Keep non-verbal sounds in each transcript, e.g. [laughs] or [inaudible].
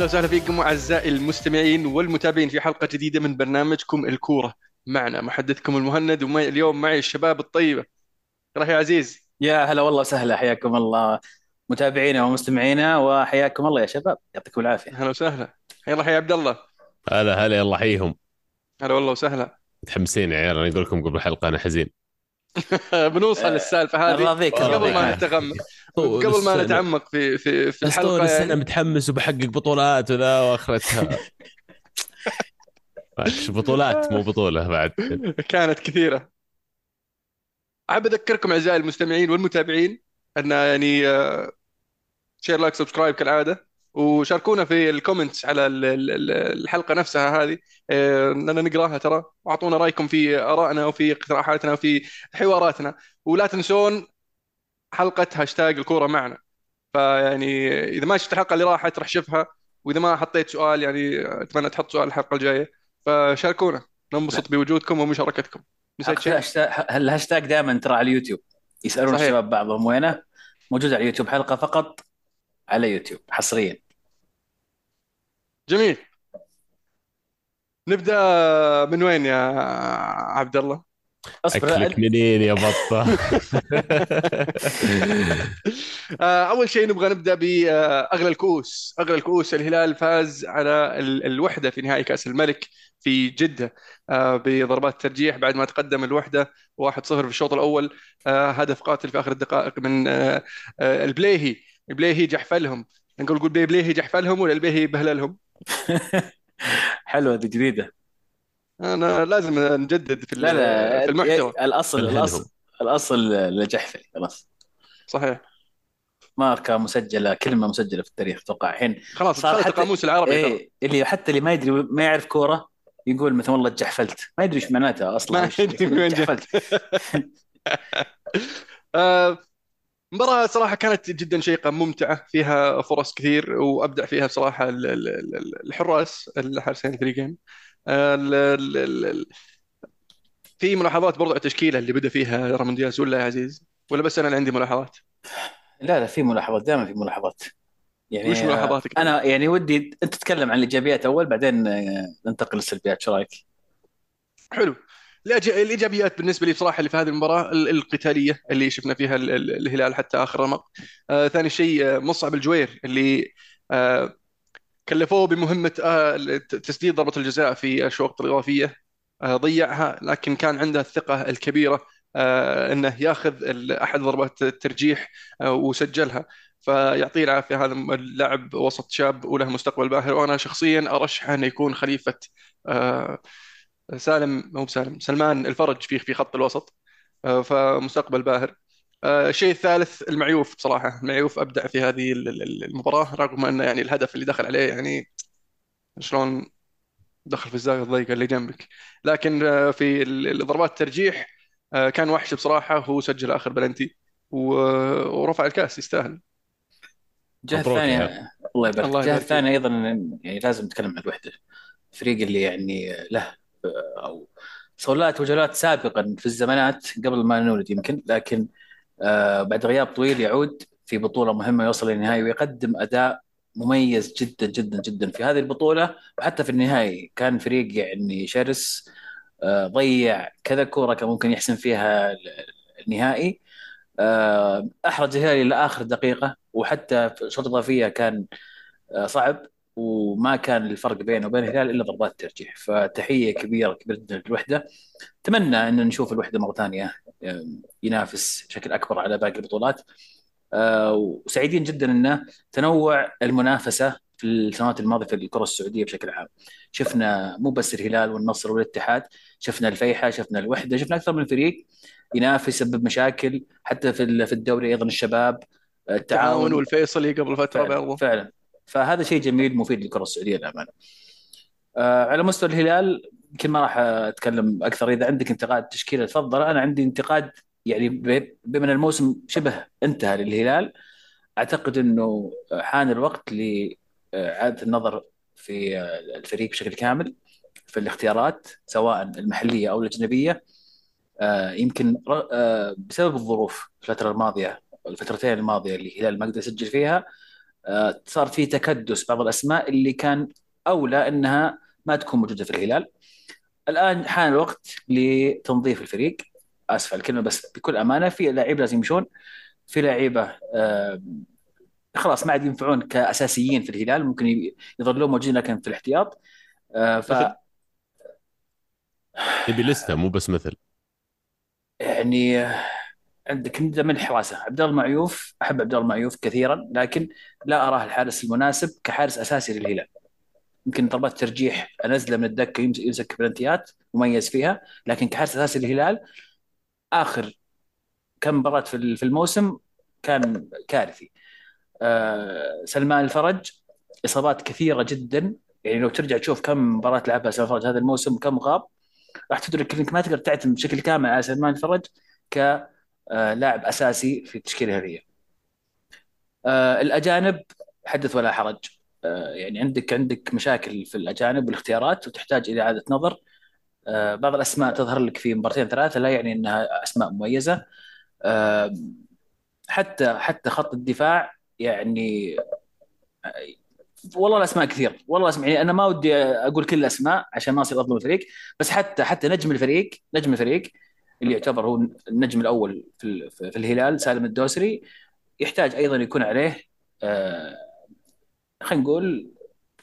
أهلا وسهلا فيكم اعزائي المستمعين والمتابعين في حلقة جديدة من برنامجكم الكورة. معنا محدثكم المهند واليوم معي الشباب الطيبه راح يا عزيز. يا هلا والله وسهلا حياكم الله. متابعينا ومستمعينا وحياكم الله يا شباب. يعطيكم العافية. أهلا وسهلا. يلا حيا عبد الله. هلا هلا يلا حيهم هلا والله وسهلا. متحمسين يا عيال أنا أقول لكم قبل الحلقة أنا حزين. [laughs] بنوصل للسالفة هذه. قبل ما نتغمق هو قبل ما نتعمق في في في الحلقة السنة يعني. متحمس وبحقق بطولات ولا وأخرتها. [laughs] بطولات؟ مو بطولة بعد. كانت كثيرة. أحب أذكركم أعزائي المستمعين والمتابعين أن يعني share like subscribe كالعادة. وشاركونا في ال comments على ال- ال- ال- الحلقة نفسها هذه. آه، اننا نقراها ترى. وأعطونا رأيكم في آرائنا وفي اقتراحاتنا وفي حواراتنا. ولا تنسون حلقة هاشتاج الكورة معنا. فيعني إذا ما شفت الحلقة اللي راحت راح شوفها وإذا ما حطيت سؤال يعني أتمنى تحط سؤال الحلقة الجاية. فشاركونا ننبسط بوجودكم ومشاركتكم. الهاشتاج دائما ترى على اليوتيوب. يسألون صحيح. الشباب بعضهم وينه. موجود على اليوتيوب حلقة فقط على يوتيوب حصريا. جميل. نبدأ من وين يا عبد الله أصبر أكلك منين يا بطة؟ [laughs] [laughs] آه، أول شيء نبغى نبدأ باغلى الكؤوس. أغلى الكؤوس الهلال فاز على ال- الوحدة في نهائي كأس الملك في جدة. آه، بضربات ترجيح بعد ما تقدم الوحدة. 1-0 في الشوط الأول. آه، هدف قاتل في آخر الدقائق من آه، آه، البليهي. البليهي جحفلهم. نقول نقول بليهي جحفلهم ولا البليهي بهللهم؟ [laughs] حلوة دي جديدة. أنا لازم نجدد في لا لا في المحتوى. الاصل. الاصل الأصل لجحفل خلاص. صحيح. ماركة مسجلة كلمة مسجلة في التاريخ أتوقع الحين. خلاص صار حتى- القاموس العربي ترى. إيه اللي حتى اللي ما يدري ما يعرف كورة يقول مثلا والله تجحفلت ما يدري إيش معناتها أصلا. ما إيش- يدري وين. جحفلت. [laughs] آه، مباراة صراحة كانت جدا شيقة ممتعة فيها فرص كثير وأبدع فيها بصراحة ال- ال- ال- الحراس الحارسين الفريقين. ال- ال- ال- ال- في ملاحظات برضو على التشكيلة اللي بدأ فيها رامون دياز ولا يا عزيز؟ ولا بس أنا اللي عندي ملاحظات؟ لا لا في ملاحظات دائما في ملاحظات. يعني وش ملاحظاتك؟ أنا يعني ودي أنت تتكلم عن الإيجابيات أول بعدين آه، ننتقل للسلبيات شو رأيك؟ حلو. الإيجابيات بالنسبة لي بصراحة اللي في هذه المباراة ال- القتالية اللي شفنا فيها ال- ال- الهلال حتى آخر رمق آه، ثاني شيء آه، مصعب الجوير اللي آه، كلفوه بمهمة آه، تسديد ضربة الجزاء في الشوط الإضافية آه، ضيعها لكن كان عنده الثقة الكبيرة آه، إنه ياخذ أحد ضربات الترجيح وسجلها. فيعطيه العافية هذا اللاعب وسط شاب وله مستقبل باهر. وأنا شخصيا أرشحه إنه يكون خليفة آه، سالم مو بسالم سلمان الفرج في في خط الوسط فمستقبل باهر. الشيء الثالث المعيوف بصراحة. المعيوف أبدع في هذه ال- ال- المباراة رغم أن يعني الهدف اللي دخل عليه يعني شلون دخل في الزاوية الضيقة اللي جنبك. لكن آه، في ضربات الترجيح آه، كان وحش بصراحة. هو سجل آخر بلنتي ورفع الكاس يستاهل. الجهه الثانية الله يبارك. الله الجهه الثانية أيضا يعني لازم نتكلم عن الوحده الفريق اللي يعني له آه، أو صولات وجولات سابقا في الزمانات قبل ما نولد يمكن لكن آه، بعد غياب طويل يعود في بطولة مهمة يوصل للنهائي ويقدم أداء مميز جدا جدا جدا في هذه البطولة. وحتى في النهائي كان فريق يعني شرس آه، ضيع كذا كورة كان ممكن يحسم فيها النهائي. آه، احرج الهلال إلى آخر دقيقة وحتى في الشوط الإضافية كان آه، صعب وما كان الفرق بينه وبين الهلال إلا ضربات الترجيح فتحية كبيرة كبيرة جدا للوحدة. أتمنى أن نشوف الوحدة مرة ثانية. آه، ينافس بشكل أكبر على باقي البطولات. آه، وسعيدين جدا انه تنوع المنافسة في السنوات الماضية في الكرة السعودية بشكل عام. شفنا مو بس الهلال والنصر والاتحاد شفنا الفيحة شفنا الوحدة شفنا أكثر من فريق ينافس يسبب مشاكل حتى في في الدوري أيضا الشباب آه، التعاون. والفيصلي قبل فترة فعلا فعلا. فهذا شيء جميل مفيد للكرة السعودية للامانه آه، على مستوى الهلال يمكن ما راح أتكلم أكثر. إذا عندك انتقاد تشكيلة تفضل. أنا عندي انتقاد يعني بما ان الموسم شبه انتهى للهلال. أعتقد إنه حان الوقت لاعاده النظر في الفريق بشكل كامل في الاختيارات سواء المحلية أو الأجنبية. آه، يمكن آه، بسبب الظروف الفترة الماضية الفترتين الماضية اللي الهلال ما قدر يسجل فيها آه، صار في تكدس بعض الأسماء اللي كان أولى إنها ما تكون موجودة في الهلال. الآن حان الوقت لتنظيف الفريق. آسف على الكلمة بس بكل أمانة في لعيبه لازم يمشون. في لعيبه آه، خلاص ما عاد ينفعون كأساسيين في الهلال. ممكن يظلون موجودين لكن في الاحتياط. آه، ف نبي لستة مو بس مثل. يعني آه، عندك نبدا من الحراسه عبد الله المعيوف أحب عبد الله المعيوف كثيرا لكن لا أراه الحارس المناسب كحارس أساسي للهلال. يمكن ضربات ترجيح أنزله من الدكة يمس- يمسك بلنتيات مميز فيها لكن كحارس اساسي للهلال آخر كم مباراة في ال- في الموسم كان كارثي. آه، سلمان الفرج إصابات كثيرة جدا. يعني لو ترجع تشوف كم مباراة لعبها سلمان الفرج هذا الموسم وكم غاب راح تدرك انك ما تقدر تعتمد بشكل كامل على سلمان الفرج كلاعب أساسي في التشكيلة هذه. آه، الأجانب حدث ولا حرج. آه، يعني عندك عندك مشاكل في الأجانب والاختيارات وتحتاج إلى إعادة نظر. آه، بعض الأسماء تظهر لك في مباراتين ثلاثة لا يعني إنها أسماء مميزة. آه، حتى حتى خط الدفاع يعني والله الأسماء كثير والله الأسماء يعني أنا ما ودي أقول كل الأسماء عشان ما أصير أظلم الفريق بس حتى حتى نجم الفريق نجم الفريق اللي يعتبر هو النجم الأول في في الهلال سالم الدوسري يحتاج أيضا يكون عليه آه، خلينا نقول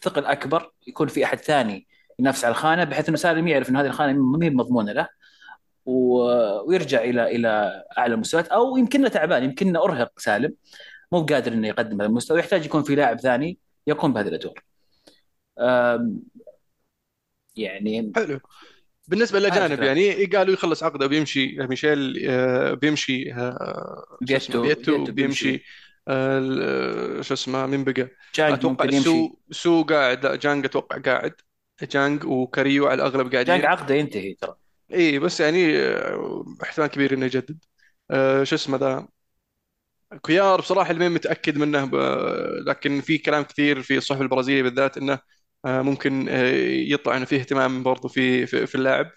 ثقل اكبر يكون في أحد ثاني ينافس على الخانة بحيث إنه سالم يعرف إن هذه الخانة ما هي مضمونة له ويرجع إلى إلى أعلى مستويات أو يمكن تعبان يمكن أرهق سالم مو قادر إنه يقدم هذا المستوى يحتاج يكون في لاعب ثاني يقوم بهذه الأدوار. يعني حلو. بالنسبة للاجانب يعني قالوا يخلص عقده بيمشي ميشيل آه، بيمشي آه، بيتو بيتو بيتو بيمشي. بيمشي. شو اسمه مين بقى. جانج أتوقع ممكن يمشي. سو سو قاعد لا جانج أتوقع قاعد. جانج وكاريو على الأغلب جانج قاعدين عقده ينتهي ترى. إي بس يعني آه، احتمال كبير إنه يجدد. آه، شو اسمه ذا. كاريو بصراحة اللي مين متأكد منه؟ ب... لكن في كلام كثير في الصحف البرازيلية بالذات إنه آه، ممكن آه، يطلع إنه فيه اهتمام برضو في في, في اللاعب.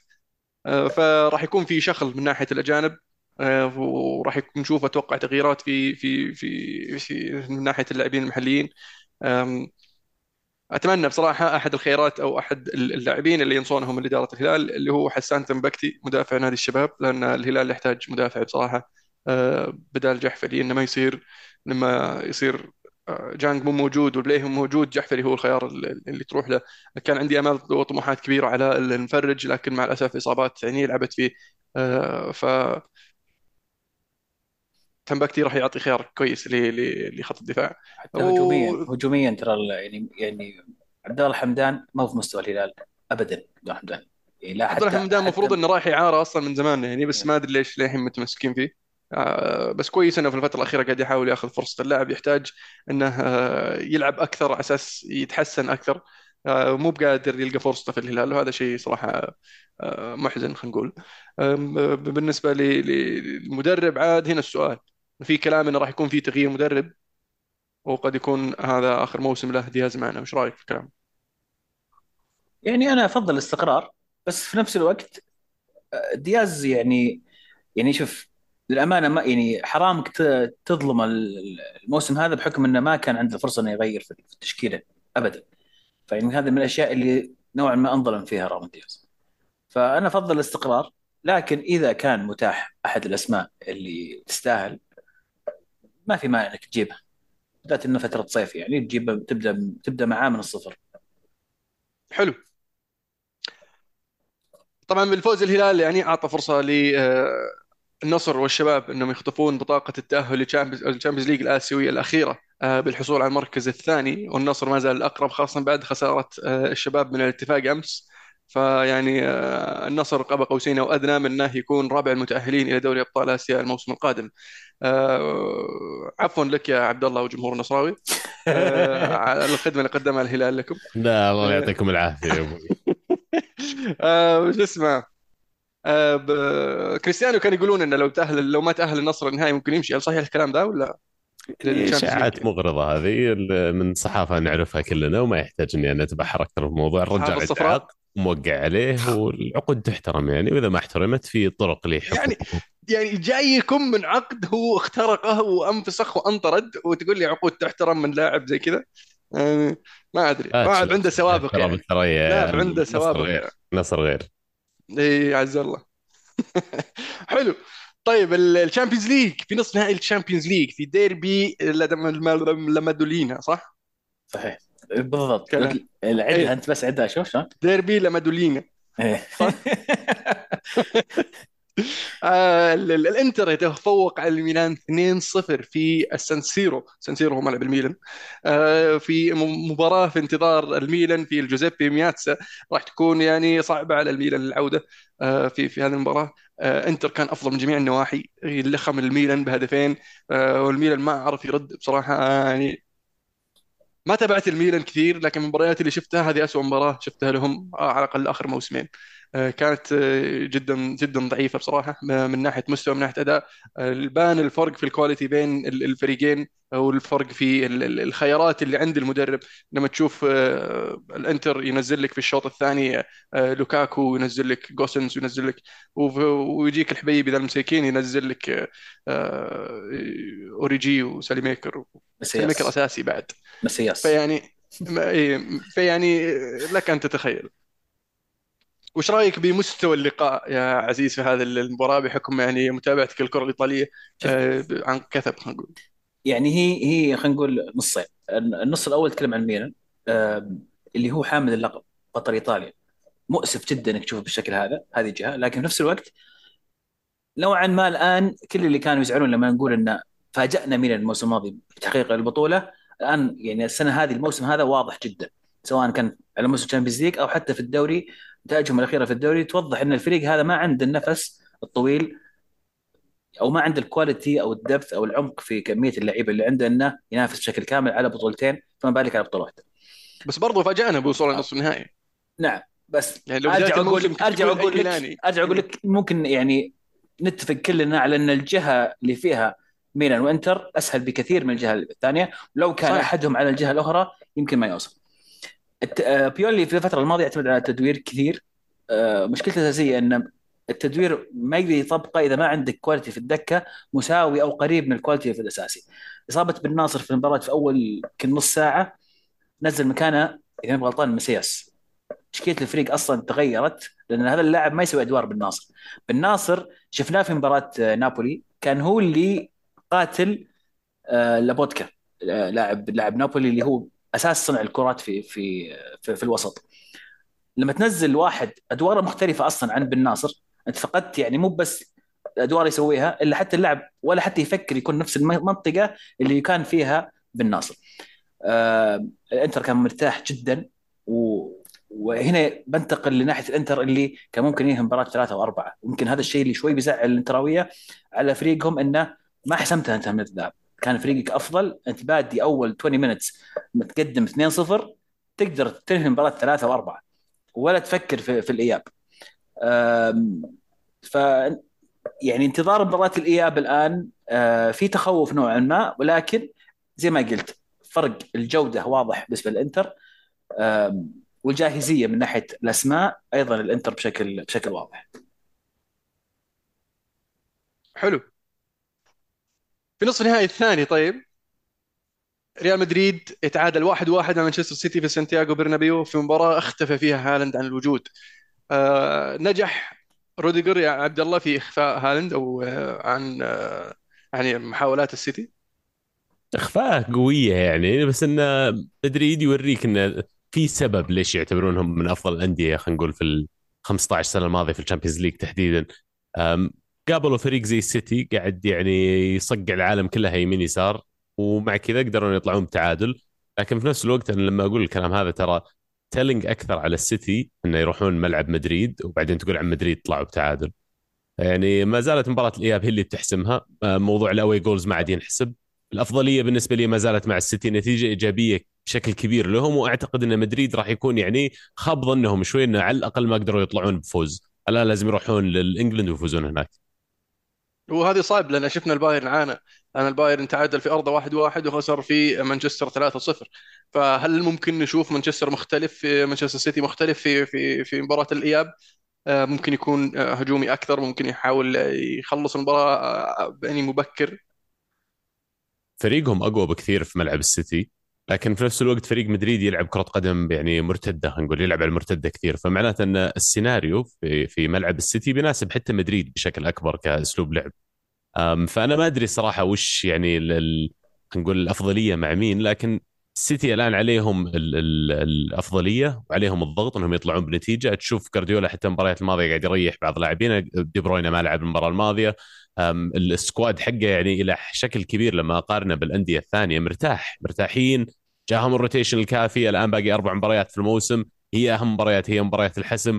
آه، فراح يكون في شغل من ناحية الأجانب. وراح يكون نشوف أتوقع تغييرات في في في في من ناحية اللاعبين المحليين. أتمنى بصراحة أحد الخيارات أو أحد اللاعبين اللي ينصونهم من إدارة الهلال اللي هو حسان تنبكتي مدافع نادي الشباب لأن الهلال يحتاج مدافع بصراحة. آه، بدال جحفري انه ما يصير لما يصير آه، جانج مو موجود والبليهم موجود جحفري هو الخيار اللي تروح له. كان عندي امال وطموحات كبيرة على المفرج لكن مع الأسف إصابات يعني لعبت فيه. آه، ف تنبكتي راح يعطي خيار كويس لخط الدفاع. حتى هجوميا هجوميا ترى يعني يعني عبد الله الحمدان ما هو في مستوى الهلال ابدا عبد الله الحمدان. يعني لا عبد الله حتى حمدان المفروض حتى إنه رايح اعاره أصلا من زمان يعني بس ما أدري ليش للحين متمسكين فيه. آه، بس كويس إنه في الفترة الأخيرة قاعد يحاول يأخذ فرصة اللاعب يحتاج إنه آه، يلعب أكثر على أساس يتحسن أكثر. آه، مو بقادر يلقى فرصته في الهلال وهذا شيء صراحة محزن خلينا نقول. بالنسبة للمدرب عاد هنا السؤال. في كلام إنه راح يكون في تغيير مدرب وقد يكون هذا آخر موسم له دياز معنا. وش رأيك في الكلام؟ يعني أنا أفضل الاستقرار بس في نفس الوقت آه، دياز يعني يعني شوف للأمانة ما يعني حرامك ت- تظلم ال- الموسم هذا بحكم إنه ما كان عنده فرصة إنه يغير في التشكيلة ابدا. فيعني هذا من الأشياء اللي نوعا ما أنظلم فيها رامون دياز. فأنا أفضل الاستقرار لكن إذا كان متاح أحد الأسماء اللي تستاهل ما في مانع إنك تجيبها. بالذات انه فترة صيف يعني تجيب تبدأ تبدأ معاه من الصفر. حلو. طبعا بالفوز الهلال يعني أعطى فرصة للنصر والشباب إنهم يخطفون بطاقة التأهل لل Champions League الآسيوية الأخيرة آه، بالحصول على المركز الثاني والنصر ما زال الأقرب خاصه بعد خسارة آه، الشباب من الاتفاق أمس. فيعني آه، النصر قاب قوسين أو أدنى من أنه يكون رابع المتأهلين إلى دوري أبطال آسيا الموسم القادم. آه، عفوا لك يا عبد الله وجمهور النصراوي. آه، [laughs] على الخدمة اللي قدمها الهلال لكم. لا الله يعطيكم العافية يا أبوي. [laughs] وش اسمه؟ كريستيانو كان يقولون إنه لو تأهل لو ما تأهل النصر النهائي ممكن يمشي. هل صحيح الكلام ده ولا؟ للشامبيونز إشاعات مغرضة هذه من صحافة نعرفها كلنا وما يحتاج إني أنا أتبحر أكثر في الموضوع. الرجال الصفراء. موقع عليه والعقود تحترم يعني وإذا ما احترمت في طرق لحقوق يعني يعني جايكم من عقد هو اخترقه وأنفسخ وأنطرد وتقول لي عقود تحترم من لاعب زي كذا؟ آه، ما أدري. لا واحد تشوف. عنده سوابق يعني. لاعب عنده نصر سوابق. غير يعني. نصر غير. إي عز الله. [laughs] حلو. طيب ال Champions League في نصف نهائي ال Champions League في ديربي لدم- لمادونينا صح؟ صحيح. بالضبط. عدها إيه. أنت بس عدها شوف شلون. ديربي لمادونينا إيه. [laughs] آه ال- ال- الإنتر يتفوق على الميلان 2-0 في السانسيرو. سانسيرو هو ملعب الميلان. آه في م- مباراة في انتظار الميلان في الجوزيبي مياتزا. راح تكون يعني صعبة على الميلان العودة آه في في هذه المباراة. آه إنتر كان أفضل من جميع النواحي لخم الميلان بهدفين. والميلان ما عرف يرد بصراحة آه يعني ما تابعت الميلان كثير لكن المباريات اللي شفتها هذه أسوأ مباراة شفتها لهم آه، على الأقل آخر موسمين. كانت آه، جدا جدا ضعيفة بصراحة م- من ناحية مستوى من ناحية أداء. آه، بان الفرق في ال quality بين ال- الفريقين أو الفرق في ال- ال- الخيارات اللي عند المدرب. لما تشوف آه، الإنتر ينزل لك في الشوط الثاني آه، لوكاكو ينزل لك جوسنز ينزل لك ويجيك الحبيبي ذا المساكين ينزل لك آه، آه، أوريجي وساليميكر ساليميكر أساسي بعد. مسياس. فيعني إيه، فيعني لك أن تتخيل. وش رأيك بمستوى اللقاء يا عزيز في هذه المباراة بحكم يعني متابعتك للكرة الإيطالية. آه، عن كثب خلينا نقول. يعني هي هي خلينا نقول نصين. النص الأول تكلم عن ميلان آم، اللي هو حامل اللقب بطل إيطاليا. مؤسف جدا إنك تشوفه بالشكل هذا هذه جهة. لكن في نفس الوقت نوعا ما الآن كل اللي كانوا يزعلون لما نقول إن فاجأنا ميلان الموسم الماضي بتحقيق البطولة الآن يعني السنة هذه الموسم هذا واضح جدا سواء كان على مستوى ال Champions League أو حتى في الدوري نتائجهم الأخيرة في الدوري توضح إن الفريق هذا ما عنده النفس الطويل أو ما عنده ال quality أو ال depth أو العمق في كمية اللعيبة اللي عنده إنه ينافس بشكل كامل على بطولتين فما بالك على بطولة واحدة. بس برضو فاجأنا بوصول النصف النهائي نعم بس يعني لو أرجع أقول أرجع أقول لك أرجع أقول لك ممكن يعني نتفق كلنا على إن الجهة اللي فيها ميلان وإنتر أسهل بكثير من الجهة الثانية لو كان صحيح. أحدهم على الجهة الأخرى يمكن ما يوصل. آه، بيولي في الفترة الماضية يعتمد على التدوير كثير آه، مشكلته الأساسية إن التدوير ما يقدر يطبقه إذا ما عندك quality في الدكة مساوي أو قريب من ال quality في الأساسي. إصابة بن ناصر في المباراة في أول يمكن نص ساعة نزل مكانه إذا ما غلطان مسياس. تشكيله الفريق أصلا تغيرت لأن هذا اللاعب ما يسوي أدوار بن ناصر. بن ناصر شفناه في مباراة آه، نابولي كان هو اللي قاتل لابوتكا لاعب لاعب نابولي اللي هو أساس صنع الكرات في في في, في الوسط. لما تنزل واحد أدواره مختلفة أصلا عن بن ناصر أنت فقدت يعني مو بس الادوار يسويها إلا حتى اللاعب ولا حتى يفكر يكون نفس المنطقة اللي كان فيها بن ناصر. آه الإنتر كان مرتاح جدا و وهنا بنتقل لناحية الإنتر اللي كان ممكن ينهي مباراة ثلاثة وأربعة، ويمكن هذا الشيء اللي شوي بيزعل الإنتراوية على فريقهم إنه ما حسمتها انت من الذهاب، كان فريقك أفضل أنت بادي أول 20 minutes متقدم 2-0 تقدر تنهي المباراة ثلاثة وأربعة ولا تفكر في, في الإياب. ف يعني انتظار مباراة الإياب الآن آه، في تخوف نوعا ما ولكن زي ما قلت فرق الجودة واضح بالنسبة للإنتر والجاهزية من ناحية الأسماء أيضا الانتر بشكل بشكل واضح. حلو في نصف النهائي الثاني طيب. ريال مدريد يتعادل واحد واحد مع مانشستر سيتي في سانتياغو برنابيو في مباراة اختفى فيها هالاند عن الوجود. آه نجح روديجر يا عبد الله في إخفاء هالاند أو آه عن آه يعني محاولات السيتي؟ إخفاء قوية يعني بس انه مدريد يوريك انه في سبب ليش يعتبرونهم من أفضل الأندية خلينا نقول في ال 15 سنة الماضية في ال Champions League تحديدا. قابلوا فريق زي السيتي قاعد يعني يصقع العالم كلها يمين يسار ومع كذا قدروا يطلعون بتعادل. لكن في نفس الوقت أنا لما أقول الكلام هذا ترى telling أكثر على السيتي إنه يروحون ملعب مدريد وبعدين تقول عن مدريد طلعوا بتعادل. يعني ما زالت مباراة الإياب هي اللي بتحسمها. موضوع ال away goals ما عاد ينحسب. الأفضلية بالنسبة لي ما زالت مع السيتي نتيجة إيجابية بشكل كبير لهم وأعتقد إن مدريد راح يكون يعني خاب ظنهم شوي إنه على الأقل ما قدروا يطلعون بفوز. لا لازم يروحون لل England ويفوزون هناك. وهذه صعب لأن شفنا البايرن عانى. أنا البايرن تعادل في أرضه 1-1 وخسر في مانشستر 3-0 فهل ممكن نشوف مانشستر مختلف في مانشستر سيتي مختلف في في في مباراة الإياب؟ آه، ممكن يكون آه، هجومي أكثر ممكن يحاول يخلص المباراة آه، يعني مبكر. فريقهم أقوى بكثير في ملعب السيتي. لكن في نفس الوقت فريق مدريد يلعب كرة قدم يعني مرتدة خلينا نقول يلعب على المرتدة كثير. فمعناته أن السيناريو في في ملعب السيتي بيناسب حتى مدريد بشكل أكبر كأسلوب لعب. فأنا ما أدري صراحة وش يعني خلينا نقول الأفضلية مع مين لكن السيتي الآن عليهم ال ال الأفضلية وعليهم الضغط إنهم يطلعون بنتيجة. تشوف جوارديولا حتى المباريات الماضية قاعد يريح بعض لاعبينه دي بروين ما لعب المباراة الماضية. ال squad حقه يعني إلى شكل كبير لما اقارنه بالأندية الثانية مرتاح مرتاحين. جاهم ال rotation الكافي. الآن باقي أربع مباريات في الموسم. هي أهم مباريات هي مباريات الحسم.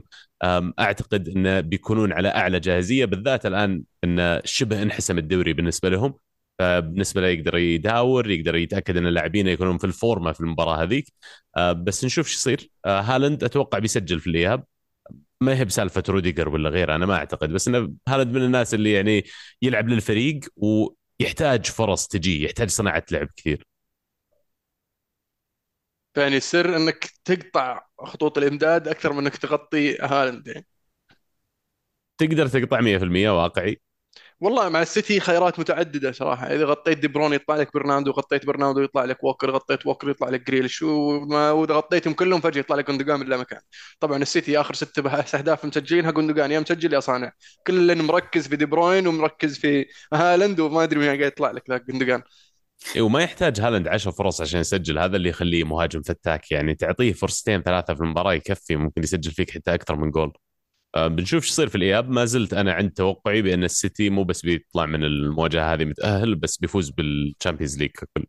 أعتقد انه بيكونون على أعلى جاهزية. بالذات الآن إن شبه انحسم الدوري بالنسبة لهم. فبالنسبة له يقدر يداور يقدر يتأكد إن اللاعبين يكونون في الفورمة في المباراة هذيك. بس نشوف شو يصير. هالاند أتوقع بيسجل في الإياب. ما هي بسالفة روديجر ولا غيره أنا ما أعتقد. بس انه هالاند من الناس اللي يعني يلعب للفريق ويحتاج فرص تجي يحتاج صناعة لعب كثير. يعني السر إنك تقطع خطوط الإمداد أكثر من إنك تغطي هالاند يعني. تقدر تقطع 100% واقعي. والله مع السيتي خيارات متعددة صراحة. إذا غطيت دي بروين يطلع لك برناردو غطيت برناردو يطلع لك ووكر غطيت ووكر يطلع لك جريليش وإذا غطيتهم كلهم فجأة يطلع لك جوندوجان من لا مكان. طبعا السيتي آخر ست أهداف مسجلينها جوندوجان يا مسجل يا صانع. كل مركز في دي بروين ومركز في هالاند وما أدري مين قاعد يطلع لك ذاك إيه، وما يحتاج هالاند 10 فرص عشان يسجل. هذا اللي يخليه مهاجم فتاك. يعني تعطيه فرصتين ثلاثة في المباراة يكفي ممكن يسجل فيك حتى أكثر من جول. آه، بنشوف إيش يصير في الإياب. ما زلت أنا عند توقعي بأن السيتي مو بس بيطلع من المواجهة هذه متأهل بس بيفوز بال Champions League ككل.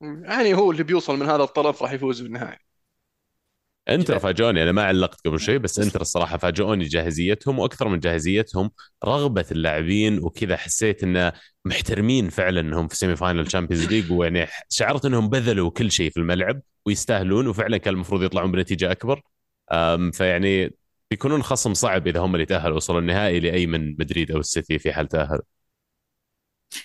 يعني هو اللي بيوصل من هذا الطرف راح يفوز بالنهايه انتر فاجئوني أنا ما علقت قبل شوي بس انتر الصراحة فاجئوني جاهزيتهم وأكثر من جاهزيتهم رغبة اللاعبين وكذا حسيت إنه محترمين فعلا إنهم في semi-final Champions League ويعني شعرت إنهم بذلوا كل شيء في الملعب ويستاهلون وفعلا كان المفروض يطلعون بنتيجة أكبر. فيعني بيكونون خصم صعب إذا هم اللي تأهلوا وصلوا النهائي لأي من مدريد أو السيتي في حال تأهل.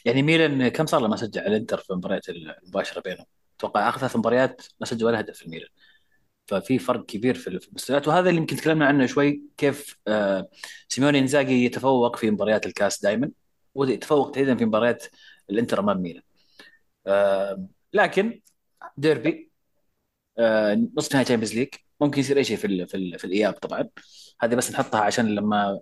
يعني ميلان كم صار له ما سجل على الإنتر في المباريات المباشرة بينهم؟ أتوقع آخر ثلاث مباريات ما سجل ولا هدف في الميلان. ففي فرق كبير في المستويات. وهذا اللي يمكن تكلمنا عنه شوي كيف آه سيموني إنزاجي يتفوق في مباريات الكاس دائما ويتفوق تحديدا في مباريات الإنتر أمام ميلان. آه لكن ديربي آه نصف نهائي Champions League ممكن يصير أي شيء في في, في الإياب طبعا. هذه بس نحطها عشان لما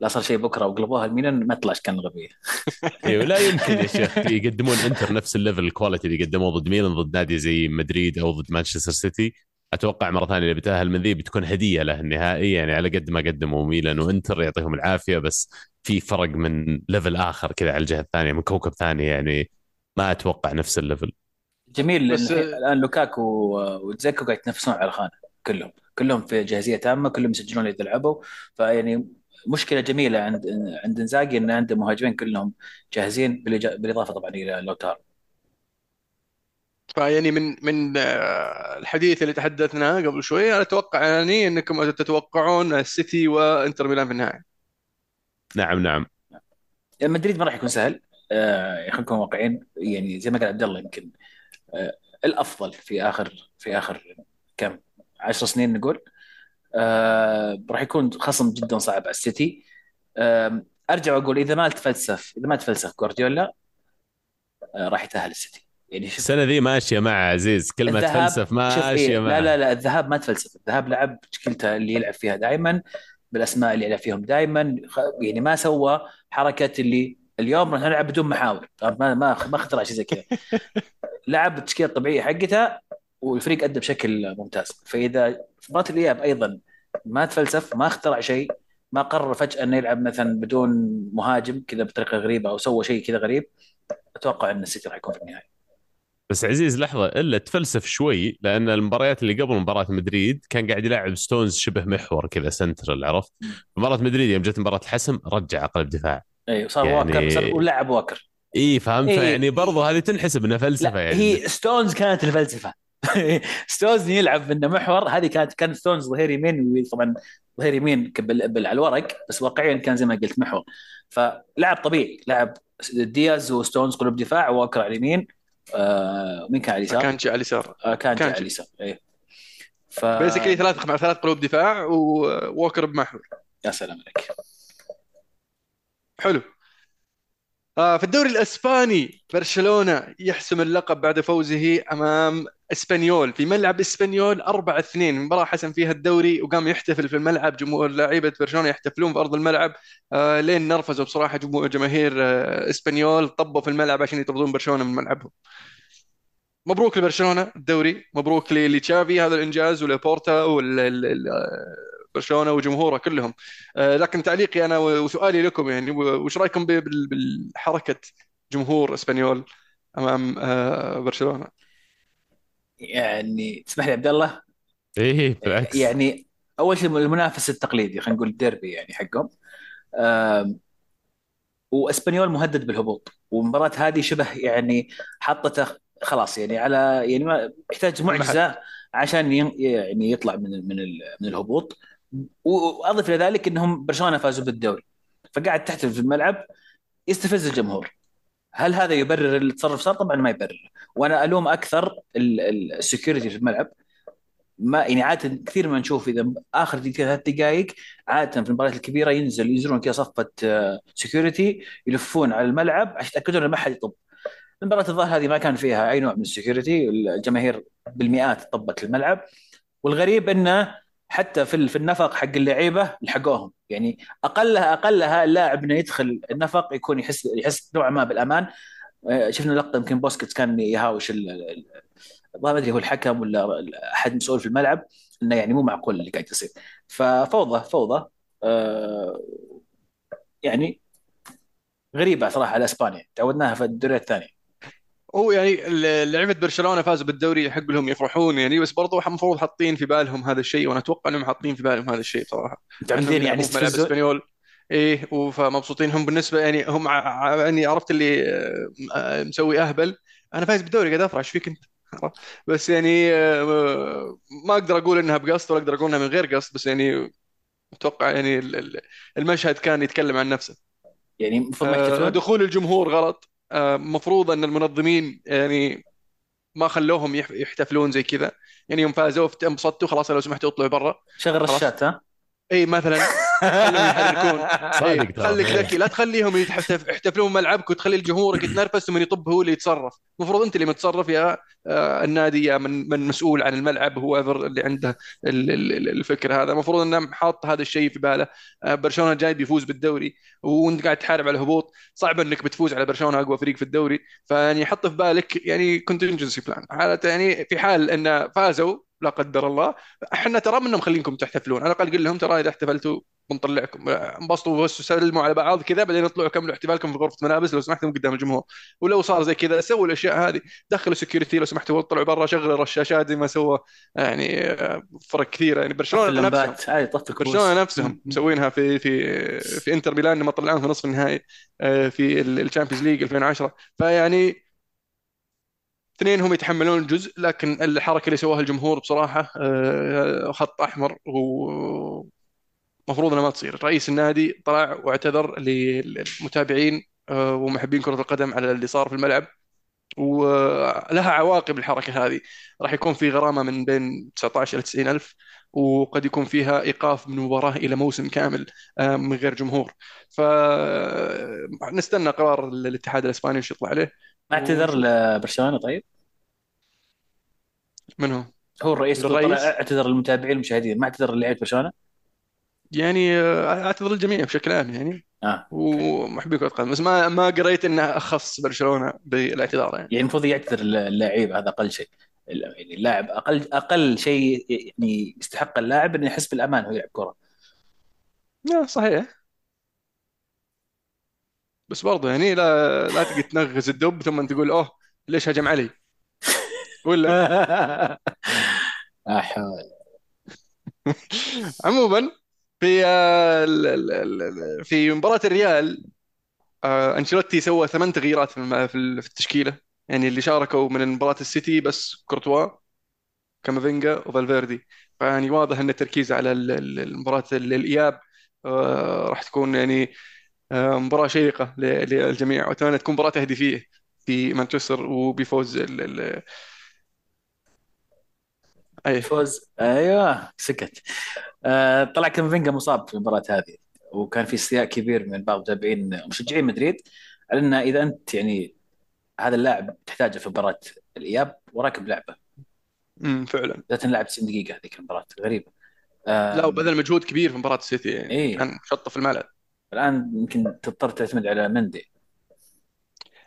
لا صار شيء بكرة وقلبوها الميلان ما يطلعش كان غبية. [laughs] أيوه لا يمكن يا شيخ يقدمون إنتر نفس ال level ال quality اللي قدموه ضد ميلان ضد نادي زي مدريد أو ضد مانشستر سيتي. أتوقع مرة ثانية اللي بتأهل من ذي بتكون هدية له النهائي يعني على قد ما قدموا ميلان وإنتر يعطيهم العافية بس في فرق من level آخر كذا على الجهة الثانية من كوكب ثاني يعني ما أتوقع نفس ال level جميل بس الآن لوكاكو ودزيكو قاعد يتنافسون على الخانة كلهم. كلهم في جاهزية تامة كلهم يسجلون اذا لعبوا فيعني مشكلة جميلة عند عند إنزاجي إن عنده مهاجمين كلهم جاهزين بالإضافة طبعا إلى لوتارو. فيعني من من آه، الحديث اللي تحدثناه قبل شوي أنا أتوقع يعني إنكم تتوقعون السيتي وإنتر ميلان في النهائي. نعم نعم. مدريد ما راح يكون سهل. آه خلينا نكون واقعيين. يعني زي ما قال عبد الله يمكن آه الأفضل في آخر في آخر كم 10 سنين نقول آه راح يكون خصم جدا صعب على السيتي. آه أرجع وأقول إذا ما تفلسف إذا ما تفلسف جوارديولا آه راح يتأهل السيتي. يعني السنة ذي ماشيه مع عزيز. كل ما تفلسف ماشيه إيه؟ مع لا لا لا الذهاب ما تفلسف. الذهاب لعب تشكيلته اللي يلعب فيها دائما بالأسماء اللي يلعب فيهم دائما يعني ما سوى حركة اللي اليوم راح نلعب بدون محاور. ما ما ما اخترع شيء زي كذا. [laughs] لعب التشكيله الطبيعيه حقتها والفريق أدى بشكل ممتاز. فإذا في مباراه الإياب أيضا ما تفلسف ما اخترع شيء ما قرر فجأة إنه يلعب مثلا بدون مهاجم كذا بطريقة غريبة أو سوى شيء كذا غريب أتوقع إن السيتي راح يكون في النهاية. بس عزيز لحظة إلا تفلسف شوي لأن المباريات اللي قبل مباراة مدريد كان قاعد يلعب ستونز شبه محور كذا سنترال عرفت؟ مباراة مدريد يوم جت مباراة الحسم رجع اقلب دفاع أيوه صار يعني... ووكر ولعب ووكر. إي فهمت؟ إيه. يعني برضو هذه تنحسب إنها فلسفة يعني. هي ستونز كانت الفلسفة. [laughs] ستونز يلعب انه محور هذه كانت كان ستونز ظهير يمين طبعا ظهير يمين على الورق بس واقعيا كان زي ما قلت محور. فلعب طبيعي لعب دياز وستونز قلوب دفاع ووكر على اليمين. آه مين كان على اليسار؟ كانتشي على اليسار. آه كان على. اليسار إيه. ف بيسكلي ثلاث مع ثلاث قلوب دفاع ووكر بمحور. يا سلام عليك. حلو. في الدوري الإسباني برشلونة يحسم اللقب بعد فوزه أمام إسبانيول. في ملعب إسبانيول 4-2 مباراة حسم فيها الدوري وقام يحتفل في الملعب. جمهور لاعيبة برشلونة يحتفلون في ارض الملعب. آه لين نرفزوا بصراحة جمهور جماهير آه إسبانيول. طبوا في الملعب عشان يطردون برشلونة من ملعبهم. مبروك لبرشلونة. الدوري مبروك لتشافي. هذا الإنجاز ولبورتا وبرشلونة وجمهوره كلهم. آه، لكن تعليقي أنا وسؤالي لكم يعني وش رأيكم ب- بال- بالحركة جمهور إسبانيول أمام آه، برشلونة؟ يعني تسمح لي عبد الله؟ إيه بالعكس. يعني أول شيء المنافس التقليدي خلينا نقول الديربي يعني حقهم. وإسبانيول مهدد بالهبوط والمباراه هذه شبه يعني حطته خلاص يعني على يعني ما يحتاج معجزة عشان يعني يطلع من من ال- من الهبوط. وأضف إلى ذلك إنهم برشلونة فازوا بالدوري. فقاعد تحتفل في الملعب يستفز الجمهور. هل هذا يبرر التصرف؟ صار طبعا ما يبرر. وأنا ألوم أكثر ال security في الملعب. ما يعني عادة كثير ما نشوف إذا آخر ثلاث دقائق عادة في المباريات الكبيرة ينزل ينزلون كذا صفة security يلفون على الملعب عشان يتأكدون إنه ما حد يطب. المباراة الظاهر هذه ما كان فيها أي نوع من ال security الجماهير بالمئات طبت الملعب. والغريب إنه حتى في في النفق حق اللعيبة لحقوهم. يعني اقلها أقلها اللاعب إنه يدخل النفق يكون يحس يحس نوعا ما بالأمان. آه، شفنا لقطة يمكن بوسكيتس كان يهاوش ما أدري هو الحكم ولا أحد مسؤول في الملعب إنه يعني مو معقول اللي قاعد يصير. ففوضى فوضى آه، يعني غريبة صراحة على إسبانيا. تعودناها في الدوريات الثانية. هو يعني لعيبة برشلونة فازوا بالدوري يحق لهم يفرحون يعني بس برضو المفروض حاطين في بالهم هذا الشيء وأنا أتوقع إنهم حاطين في بالهم هذا الشيء صراحة. متعمدين انهم يعني ملعب إسبانيول. إيه فمبسوطين هم بالنسبة يعني هم يعني عرفت اللي آه، مسوي أهبل. أنا فايز بالدوري قاعد أفرح إيش فيك أنت؟ بس يعني آه، ما أقدر أقول إنها بقصد ولا أقدر أقول إنها من غير قصد بس يعني أتوقع يعني ال- ال- المشهد كان يتكلم عن نفسه. يعني المفروض ما آه، دخول الجمهور غلط. مفروض أن المنظمين يعني ما خلوهم يح- يحتفلون زي كذا. يعني يوم فازوا انبسطوا خلاص لو سمحتوا اطلعوا برا. شغل. رشات ها؟ إي مثلا. خليهم يحركون. صادق إيه،. خليك ذكي لا تخليهم يحتفلون ملعبك وتخلي الجمهور يتنرفز ومن يطب هو اللي يتصرف. المفروض أنت اللي متصرف يا آه، النادي يا من من مسؤول عن الملعب هو اللي عنده ال- ال- ال- الفكر هذا. المفروض إنه حاط هذا الشيء في باله. آه، برشلونة جاي بيفوز بالدوري وأنت قاعد تحارب على الهبوط. صعب إنك بتفوز على برشلونة أقوى فريق في الدوري. فيعني حط في بالك يعني contingency plan يعني في حال إن فازوا لا قدر الله. إحنا ترى منهم مخلينكم تحتفلون. على الأقل قل لهم ترى إذا احتفلتوا بنطلعكم انبسطوا بس سلموا على بعض كذا بعدين اطلعوا كملوا احتفالكم في غرفة ملابس لو سمحتم قدام الجمهور. ولو صار زي كذا سووا الأشياء هذه. دخلوا security لو سمحتوا طلعوا برا شغلوا الرشاشات زي ما سوى يعني فرق كثيرة. يعني برشلونة نفسهم. برشلونة نفسهم مسوينها في في في إنتر ميلان لما طلعوهم في نصف النهائي آه، في ال Champions League 2010 فيعني اثنين هم يتحملون الجزء لكن الحركة اللي سواها الجمهور بصراحة آه، خط أحمر ومفروض إنها ما تصير. رئيس النادي طلع واعتذر للمتابعين آه، ومحبين كرة القدم على اللي صار في الملعب ولها عواقب الحركة هذه. راح يكون في غرامة من بين 19 إلى 90 ألف وقد يكون فيها إيقاف من مباراة إلى موسم كامل آه، من غير جمهور. فنستنى قرار الاتحاد الإسباني وش يطلع عليه. ما اعتذر لبرشلونة طيب. منهم هو؟ الرئيس الرئيس؟ طلع اعتذر للمتابعين والمشاهدين ما اعتذر للاعيبه برشلونة. يعني آه، اعتذر للجميع بشكل عام يعني. آه ومحبي كرة القدم بس ما ما قريت إنه أخص برشلونة بالاعتذار يعني. يعني المفروض يعتذر اللاعب هذا أقل شيء. يعني اللاعب أقل أقل شيء يعني يستحق اللاعب إنه يحس بالأمان وهو يلعب كرة. لا صحيح. بس برضه يعني لا لا تجي تنغز الدب ثم تقول أوه ليش هجم علي؟ ولا؟ [laughs] احول عموما في آه، ال- ال- ال- في مباراة الريال آه، أنشيلوتي سوى ثمان تغييرات في الم- في ال- في التشكيلة. يعني اللي شاركوا من مباراة السيتي بس كورتوا كامافينجا وفالفيردي. فيعني واضح إن التركيز على ال- ال- المباراة ال- الإياب آه، راح تكون يعني آه، مباراة شيقة ل- للجميع. واتمنى تكون مباراة تهديفية في مانشستر وبفوز ال ال أي. فوز أيوه سكت. آه طلع كامافينجا مصاب في المباراة هذه وكان في استياء كبير من بعض متابعين مشجعين مدريد على إن إذا أنت يعني هذا اللاعب تحتاجه في مباراة الإياب وراك بلعبه امم فعلا. ذات لعب 90 دقيقة هذيك المباراة غريبة. لا وبذل مجهود كبير في مباراة السيتي يعني إيه. كان شطة في الملعب. الآن يمكن تضطر تعتمد على مندي.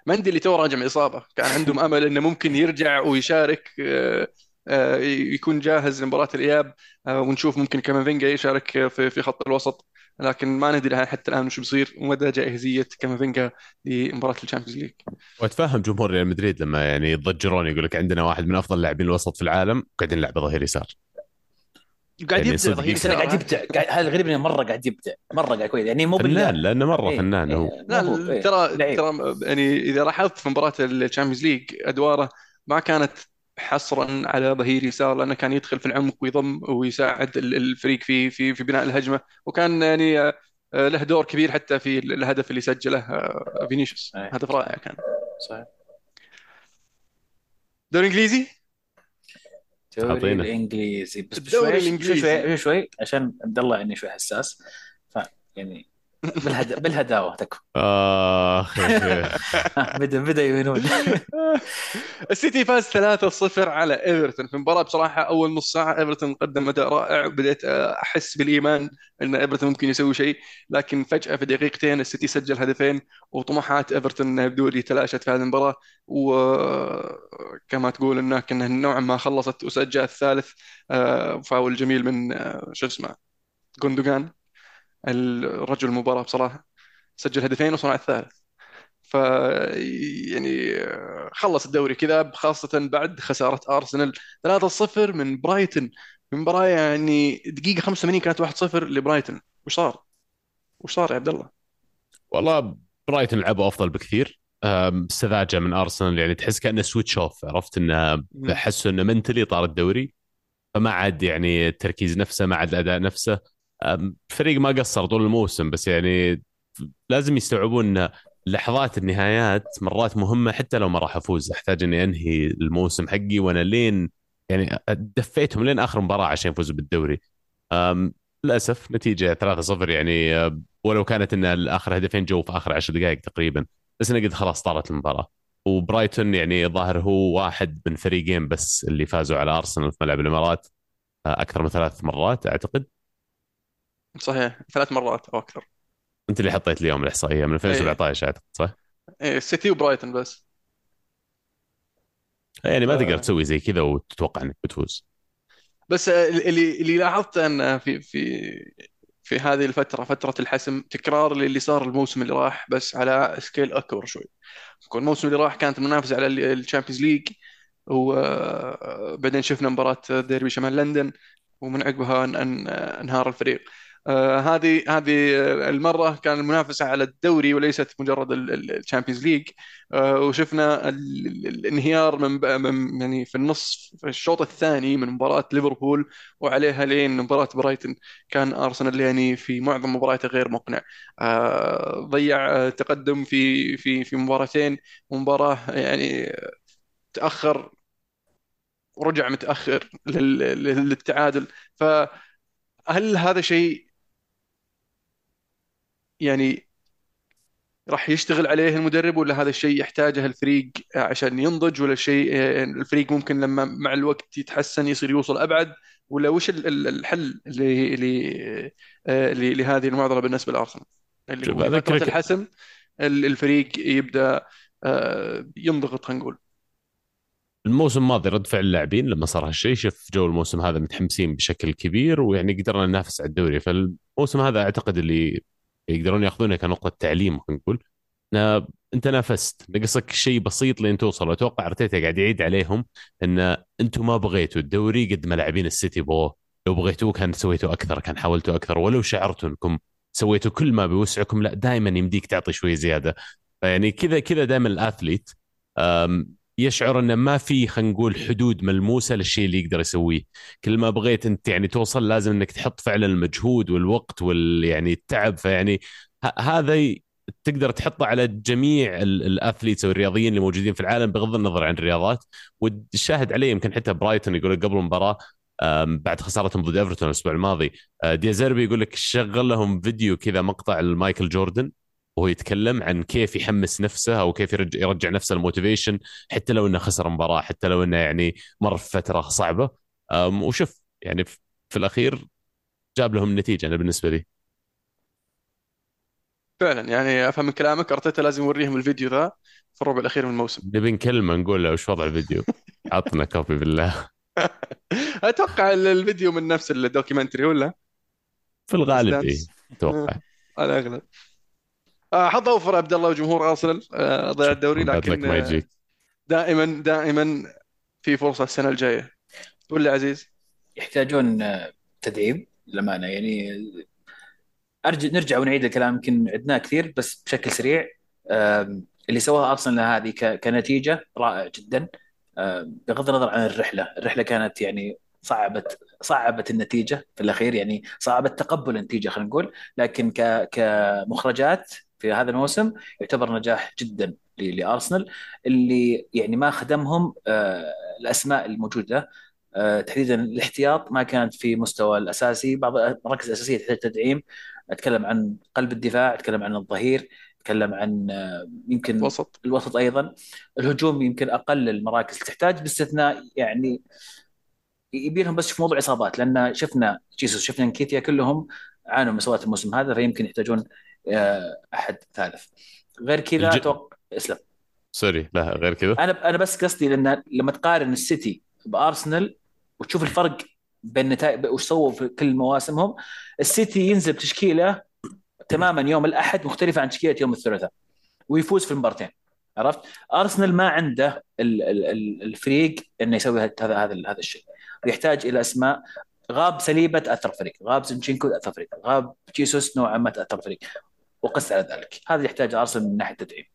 مندي اللي تو راجع من إصابة. كان عندهم أمل إنه ممكن يرجع ويشارك آه، آه، يكون جاهز لمباراة الإياب آه، ونشوف ممكن كامافينجا يشارك في في خط الوسط. لكن ما ندري حتى الآن وش بيصير ومدى جاهزية كامافينجا لمباراة ال Champions League. وأتفهم جمهور ريال مدريد لما يعني يضجرون يقول لك عندنا واحد من أفضل لاعبين الوسط في العالم وقاعدين نلعبه ظهير يسار. قاعد يعني يبدع ظهير بس أنا قاعد يبدع قاعد هذا الغريب إنه مرة قاعد يبدع مرة قاعد كويس يعني مو فنان بالله لأنه مرة إيه، فنان هو. إيه، لا هو، إيه، ترى لعيب. ترى يعني إذا لاحظت في مباراة ال Champions League أدواره ما كانت حصرا على ظهير يسار لأنه كان يدخل في العمق ويضم ويساعد ال- الفريق في في في بناء الهجمة. وكان يعني آه، له دور كبير حتى في الهدف اللي سجله آه، فينيسيوس. إيه. هدف رائع كان. صحيح. دوري إنجليزي؟ الدوري. الإنجليزي بس. شوي شوي شوي عشان عبد الله يعني شوي حساس ف يعني بالهد... بالهداوة تكفى. آخ بدا بدا يبينون السيتي فاز 3-0 على إيفرتون. في مباراة بصراحة أول نص ساعة إيفرتون قدم أداء رائع وبدأت أحس بالإيمان أن إيفرتون ممكن يسوي شيء. لكن فجأة في دقيقتين السيتي سجل هدفين وطموحات إيفرتون بدوري تلاشت في هذه المباراة. وكما تقول أنه كان نوعا ما خلصت وسجل الثالث. آه، فاول جميل من آه، شو اسمه جوندوجان. الرجل المباراة بصراحة سجل هدفين وصنع الثالث. ف يعني خلص الدوري كذا خاصة بعد خسارة أرسنال 3-0 من برايتن. في مباراة يعني دقيقة 85 كانت 1-0 لبرايتن. وش صار؟ وش صار يا عبد الله؟ والله برايتون لعبوا أفضل بكثير. أم، سذاجه من أرسنال يعني تحس كأنه switch off عرفت؟ إنه حسوا إنه mentally طار الدوري. فما عاد يعني التركيز نفسه ما عاد الأداء نفسه. أم، الفريق ما قصر طول الموسم بس يعني لازم يستوعبون لحظات النهايات مرات مهمة حتى لو ما راح أفوز. أحتاج إني أنهي الموسم حقي وأنا لين يعني دفيتهم لين آخر مباراة عشان يفوزوا بالدوري. للأسف نتيجة 3-0 يعني ولو كانت إن اخر هدفين جو في آخر 10 دقائق تقريبا بس أنا قد خلاص طارت المباراة. وبرايتون يعني ظاهر هو واحد من فريقين بس اللي فازوا على أرسنال في ملعب الإمارات أه، أكثر من ثلاث مرات أعتقد. صحيح. ثلاث مرات أو أكثر. أنت اللي حطيت لي يوم الإحصائية من 2017 اعتقد صح؟ إيه السيتي وبرايتن بس. يعني ما آه. تقدر تسوي زي كذا وتتوقع إنك بتفوز. بس اللي اللي لاحظته أن في في في هذه الفترة فترة الحسم تكرار للي صار الموسم اللي راح بس على scale أكبر شوي. الموسم اللي راح كانت المنافسة على ال Champions League وبعدين شفنا مباراة ديربي شمال لندن ومن عقبها أن- انهار الفريق. آه، هذه هذه المرة كان المنافسة على الدوري وليست مجرد ال Champions League. وشفنا ال- ال- الانهيار من من- يعني في النصف في الشوط الثاني من مباراة ليفربول وعليها لين مباراة برايتون. كان أرسنال يعني في معظم مبارياته غير مقنع. آه، ضيع آه، تقدم في في في مباراتين. ومباراة يعني تأخر ورجع لل- للتعادل. فهل هذا شيء يعني راح يشتغل عليه المدرب ولا هذا الشيء يحتاجه الفريق عشان ينضج ولا شيء؟ الفريق ممكن لما مع الوقت يتحسن يصير يوصل أبعد ولا وش ال- ال- الحل اللي اللي اللي لهذه المعضلة بالنسبة لأرسنال؟ اللي شوف، هو أذكرك- الحسم ال- الفريق يبدأ آه، ينضغط خلينا نقول الموسم الماضي رد فعل اللاعبين لما صار هالشيء شوف جو الموسم هذا متحمسين بشكل كبير ويعني قدرنا ننافس على الدوري. فالموسم هذا أعتقد اللي يقدرون ياخذونه كنقطة تعليم خلينا نقول. انت نافست. نقصك شيء بسيط لين توصل. وأتوقع أرتيتا قاعد يعيد عليهم إن أنتم ما بغيتوا. الدوري قد ما لاعبين السيتي بغوه لو بغيتوه كان سويتوا أكثر كان حاولتوا أكثر. ولو شعرتوا انكم سويتوا كل ما بوسعكم لا دائما يمديك تعطي شوي زيادة. يعني كذا كذا دائما الأثليت. يشعر إنه ما في خلينا نقول حدود ملموسة للشيء اللي يقدر يسويه. كل ما بغيت أنت يعني توصل لازم إنك تحط فعلا المجهود والوقت وال يعني التعب. فيعني هذا تقدر تحطه على جميع ال athletes أو الرياضيين اللي موجودين في العالم بغض النظر عن الرياضات. والشاهد عليه يمكن حتى برايتون يقول قبل المباراة بعد خسارتهم ضد إيفرتون الأسبوع الماضي آه، ديازيربي يقول لك شغل لهم فيديو كذا مقطع لمايكل جوردن. وهو يتكلم عن كيف يحمس نفسه أو كيف يرجع, يرجع نفسه ال motivation حتى لو إنه خسر مباراة حتى لو إنه يعني مر في فترة صعبة. وشوف يعني في الأخير جاب لهم النتيجه أنا بالنسبة لي. فعلا يعني أفهم من كلامك أرتيتا لازم يوريهم الفيديو ذا في الربع الأخير من الموسم. نبي نكلمه نقول له وش وضع الفيديو؟ [laughs] عطنا copy بالله. [laughs] أتوقع الفيديو من نفس ال documentary ولا؟ في الغالب اي أتوقع. على الأغلب. آه، حظ أوفر عبد الله وجمهور أرسنال آه، ضيع الدوري لكن آه، دائما دائما في فرصة السنة الجاية. ولا عزيز. يحتاجون تدعيم للأمانة. يعني ارجع نرجع ونعيد الكلام يمكن عدناه كثير بس بشكل سريع. اللي سواه أرسنال هذه كنتيجة رائع جدا. بغض النظر عن الرحلة، الرحلة كانت يعني صعبت صعبت النتيجة في الأخير يعني صعبت تقبل النتيجة خلينا نقول لكن كمخرجات في هذا الموسم يعتبر نجاح جدا لأرسنال اللي يعني ما خدمهم آه، الأسماء الموجودة. آه، تحديدا الاحتياط ما كانت في مستوى الأساسي. بعض المراكز الأساسية تحتاج تدعيم. أتكلم عن قلب الدفاع أتكلم عن الظهير أتكلم عن آه، يمكن الوسط. الوسط أيضا. الهجوم يمكن أقل المراكز تحتاج باستثناء يعني يبي لهم بس في موضوع إصابات لأن شفنا جيسوس شفنا إنكيتيا كلهم عانوا من إصابات الموسم هذا فيمكن يحتاجون أحد ثالث. غير كذا الج... أتوقع اسلم. sorry لا غير كذا. أنا أنا بس قصدي لأن لما تقارن السيتي بأرسنال وتشوف الفرق بين نتائج وش سووا في كل مواسمهم السيتي ينزل بتشكيلة تماما يوم الأحد مختلفة عن تشكيلة يوم الثلاثاء ويفوز في المبارتين. عرفت؟ أرسنال ما عنده الفريق إنه يسوي هذا هذا هذا الشيء. ويحتاج إلى أسماء. غاب سليبة تأثر الفريق، غاب زنشينكو تأثر الفريق، غاب جيسوس نوعا ما تأثر الفريق. وقس على ذلك، هذا يحتاج أرسنال من ناحية التدعيم.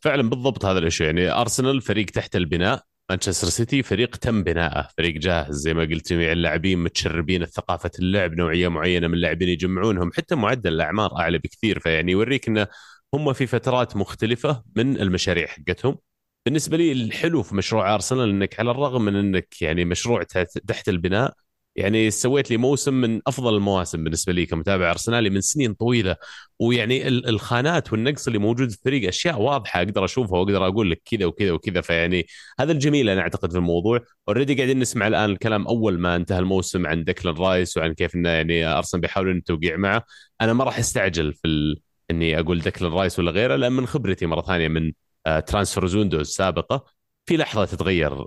فعلا بالضبط هذا الشيء يعني أرسنال فريق تحت البناء مانشستر سيتي فريق تم بناءه فريق جاهز زي ما قلت جميع اللاعبين متشربين ثقافه اللعب نوعية معينة من اللاعبين يجمعونهم حتى معدل الأعمار أعلى بكثير. فيعني يوريك انه هم في فترات مختلفة من المشاريع حقتهم. بالنسبة لي الحلو في مشروع أرسنال إنك على الرغم من إنك يعني مشروع تحت البناء يعني سويت لي موسم من أفضل المواسم بالنسبة لي كمتابع أرسنالي من سنين طويلة. ويعني الخانات والنقص اللي موجود في الفريق أشياء واضحة أقدر أشوفها وأقدر أقول لك كذا وكذا وكذا. فيعني هذا الجميل أنا أعتقد في الموضوع. already قاعدين نسمع الآن الكلام أول ما انتهى الموسم عن ديكلان رايس وعن كيف إنه يعني أرسنال بيحاولون التوقيع معه. أنا ما راح أستعجل في ال... إني أقول ديكلان رايس ولا غيره لأن من خبرتي مرة ثانية من transfer window السابقة في لحظة تتغير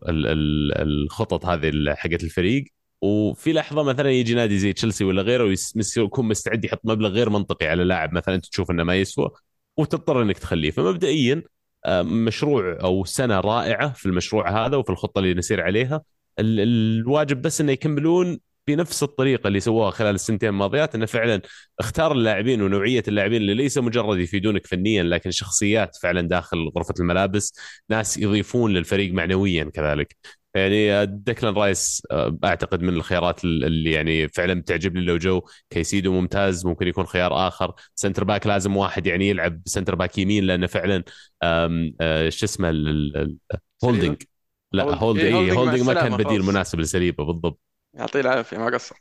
الخطط هذه حقت الفريق. وفي لحظة مثلا يجي نادي زي تشيلسي ولا غيره ويكون مستعد يحط مبلغ غير منطقي على لاعب مثلا أنت تشوف إنه ما يسوى وتضطر إنك تخليه. فمبدئيا آه، مشروع أو سنة رائعة في المشروع هذا وفي الخطة اللي نسير عليها. الواجب بس إنه يكملون بنفس الطريقة اللي سووها خلال السنتين الماضيات إنه فعلا اختار اللاعبين ونوعية اللاعبين اللي ليس مجرد يفيدونك فنيا لكن شخصيات فعلا داخل غرفة الملابس ناس يضيفون للفريق معنويا كذلك. يعني ديكلان رايس آه، أعتقد من الخيارات اللي يعني فعلا بتعجبني لو جو كيسيدو ممتاز ممكن يكون خيار آخر. centre back لازم واحد يعني يلعب centre back يمين لأنه فعلا آه، شو اسمه هولدنج لا هولدنج إيه هولدنج ما كان بديل مناسب لسليبة بالضبط. يعطيه العافية ما قصر.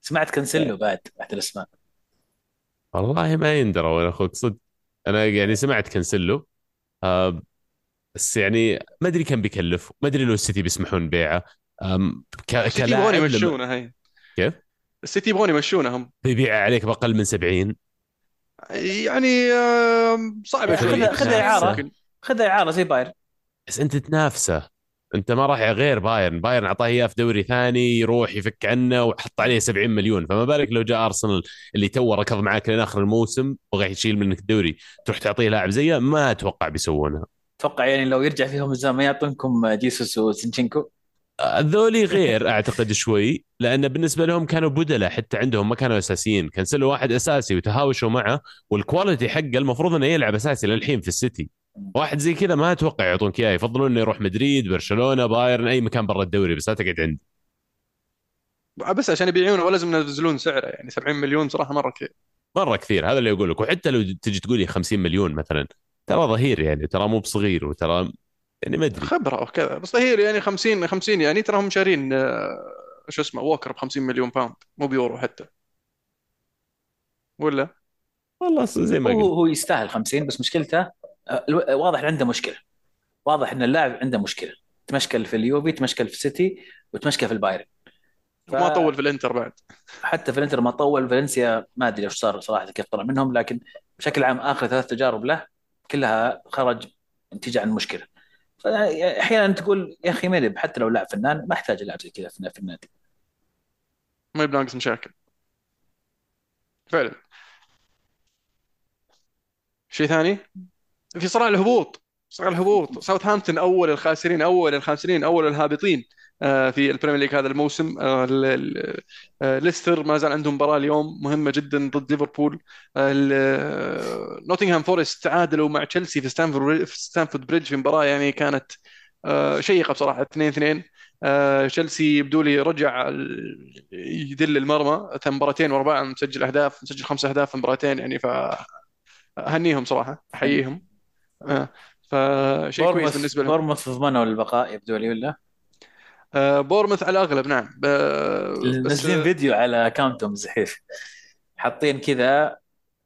سمعت كنسلو بعد بعد الإسماء. والله ما يندرى ولا أخوك صدق. أنا يعني سمعت كنسلو آه بس يعني ما أدري كم بيكلف ما أدري لو السيتي بيسمحون بيعه. ك... كلاعب يمشونه هي. كيف؟ السيتي يبغون يمشونه هم. بيبيع عليك بأقل من 70 يعني صعب خذ إعارة. خذ إعارة زي بايرن. بس أنت تنافسه. أنت ما راح غير بايرن. بايرن أعطاه إياه في دوري ثاني يروح يفك عنه وحط عليه 70 مليون. فما بالك لو جاء أرسنال اللي تو ركض معاك لين اخر الموسم بغى يشيل منك الدوري تروح تعطيه لاعب زيه؟ ما أتوقع بيسوونها أتوقع يعني لو يرجع فيهم الزمن ما يعطونكم جيسوس وسنشينكو ذولي غير أعتقد شوي لأن بالنسبة لهم كانوا بدلة حتى عندهم ما كانوا أساسيين. كنسلوا واحد أساسي وتهاوشوا معه وال quality حقه المفروض إنه يلعب أساسي للحين في السيتي. واحد زي كذا ما أتوقع يعطونك إياه يفضلون إنه يروح مدريد برشلونة بايرن أي مكان برا الدوري بس لا تقعد عندي. بس عشان يبيعونه ولازم ينزلون سعره يعني 70 مليون صراحة مرة كثير. مرة كثير هذا اللي أقول لك وحتى لو تجي تقول لي 50 مليون مثلا. ترى ظهير يعني ترى مو بصغير وترى يعني ما أدري. خبرة وكذا بس ظهير يعني 50 50 يعني ترى هم شارين آه، شو اسمه ووكر ب 50 مليون pound مو بيورو حتى. ولا؟ والله زي ما هو قلت. هو يستاهل 50 بس مشكلته آه، الو- واضح عنده مشكلة. واضح إن اللاعب عنده مشكلة. تمشكل في اليوفي تمشكل في السيتي وتمشكل في البايرن. وما طول في الإنتر بعد. حتى في الإنتر ما طول فالنسيا ما أدري إيش صار صراحة كيف طلع منهم لكن بشكل عام آخر ثلاث تجارب له كلها خرج نتيجة عن مشكلة. فأحيانا تقول يا أخي ملب حتى لو لاعب فنان ما احتاج لاعب زي كذا في النادي. ما بناقص مشاكل. فعلا. شيء ثاني؟ في صراع الهبوط. صراع الهبوط. ساوثهامبتون أول الخاسرين أول الخاسرين أول الهابطين. في البريمير ليج هذا الموسم. آه، آه، ليستر ما زال عندهم مباراة اليوم مهمة جدا ضد ليفربول. آه، آه، نوتنغهام فورست تعادلوا مع تشيلسي في ستانفورد في ستانفورد بريدج في مباراة يعني كانت آه، شيقة بصراحة 2 2 آه، تشيلسي يبدو لي رجع يدل المرمى. مباراتين ورا بعض مسجل أهداف مسجل خمس أهداف في مباراتين يعني فاهنيهم صراحة أحييهم. آه. فشيء كويس بالنسبة لهم. بورموث ضمنوا البقاء يبدو لي ولا؟ آه بورموث على الأغلب نعم. بس منزلين فيديو على account هم زحيف. حاطين كذا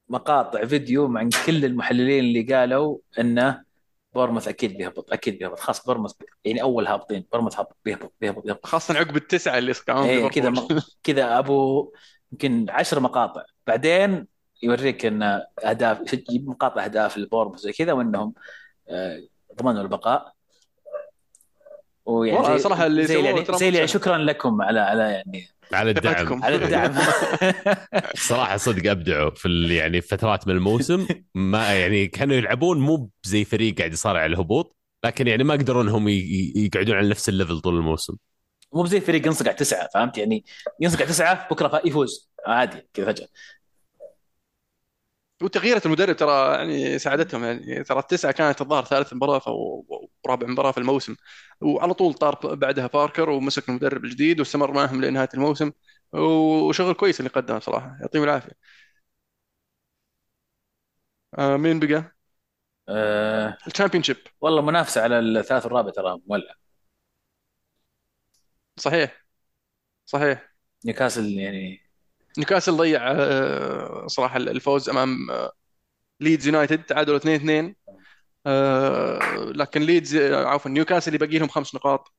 مقاطع فيديو مع كل المحللين اللي قالوا إنه بورموث أكيد بيهبط أكيد بيهبط. خلاص بورموث يعني أول هابطين بورموث هابط بيهبط بيهبط بيهبط. خاصة عقب التسعة اللي صقعوهم إيه كذا م- كذا أبو يمكن عشر مقاطع. بعدين يوريك إن أهداف مقاطع أهداف البورموث زي كذا وإنهم آه، ضمنوا البقاء. ويعني صراحة اللي زي سووه يعني زي يعني سهل. شكرا لكم على على يعني على الدعم. على الدعم. [laughs] صراحة صدق أبدعوا في يعني فترات من الموسم. ما يعني كانوا يلعبون مو زي فريق قاعد يصارع على الهبوط لكن يعني ما قدروا انهم يقعدون على نفس الليفل طول الموسم. مو زي فريق ينصق على تسعة فهمت؟ يعني ينصق على تسعة بكرة يفوز عادي كذا فجأة. وتغييرة المدرب ترى يعني ساعدتهم يعني. ترى التسعة كانت الظاهر ثالث مباراة ورابع مباراة في الموسم. وعلى طول طار بعدها باركر ومسك المدرب الجديد واستمر معهم لنهاية الموسم. وشغل كويس اللي قدمه صراحة. يعطيهم العافية. آه مين بقى؟ أه الشامبيون شيب والله منافسة على الثلاث الرابع ترى مولع. صحيح. صحيح. نيوكاسل يعني نيوكاسل ضيع آه، صراحة الفوز أمام آه، ليدز يونايتد تعادلوا 2 2 لكن ليدز آه، عفوا نيوكاسل يبقي لهم خمس نقاط.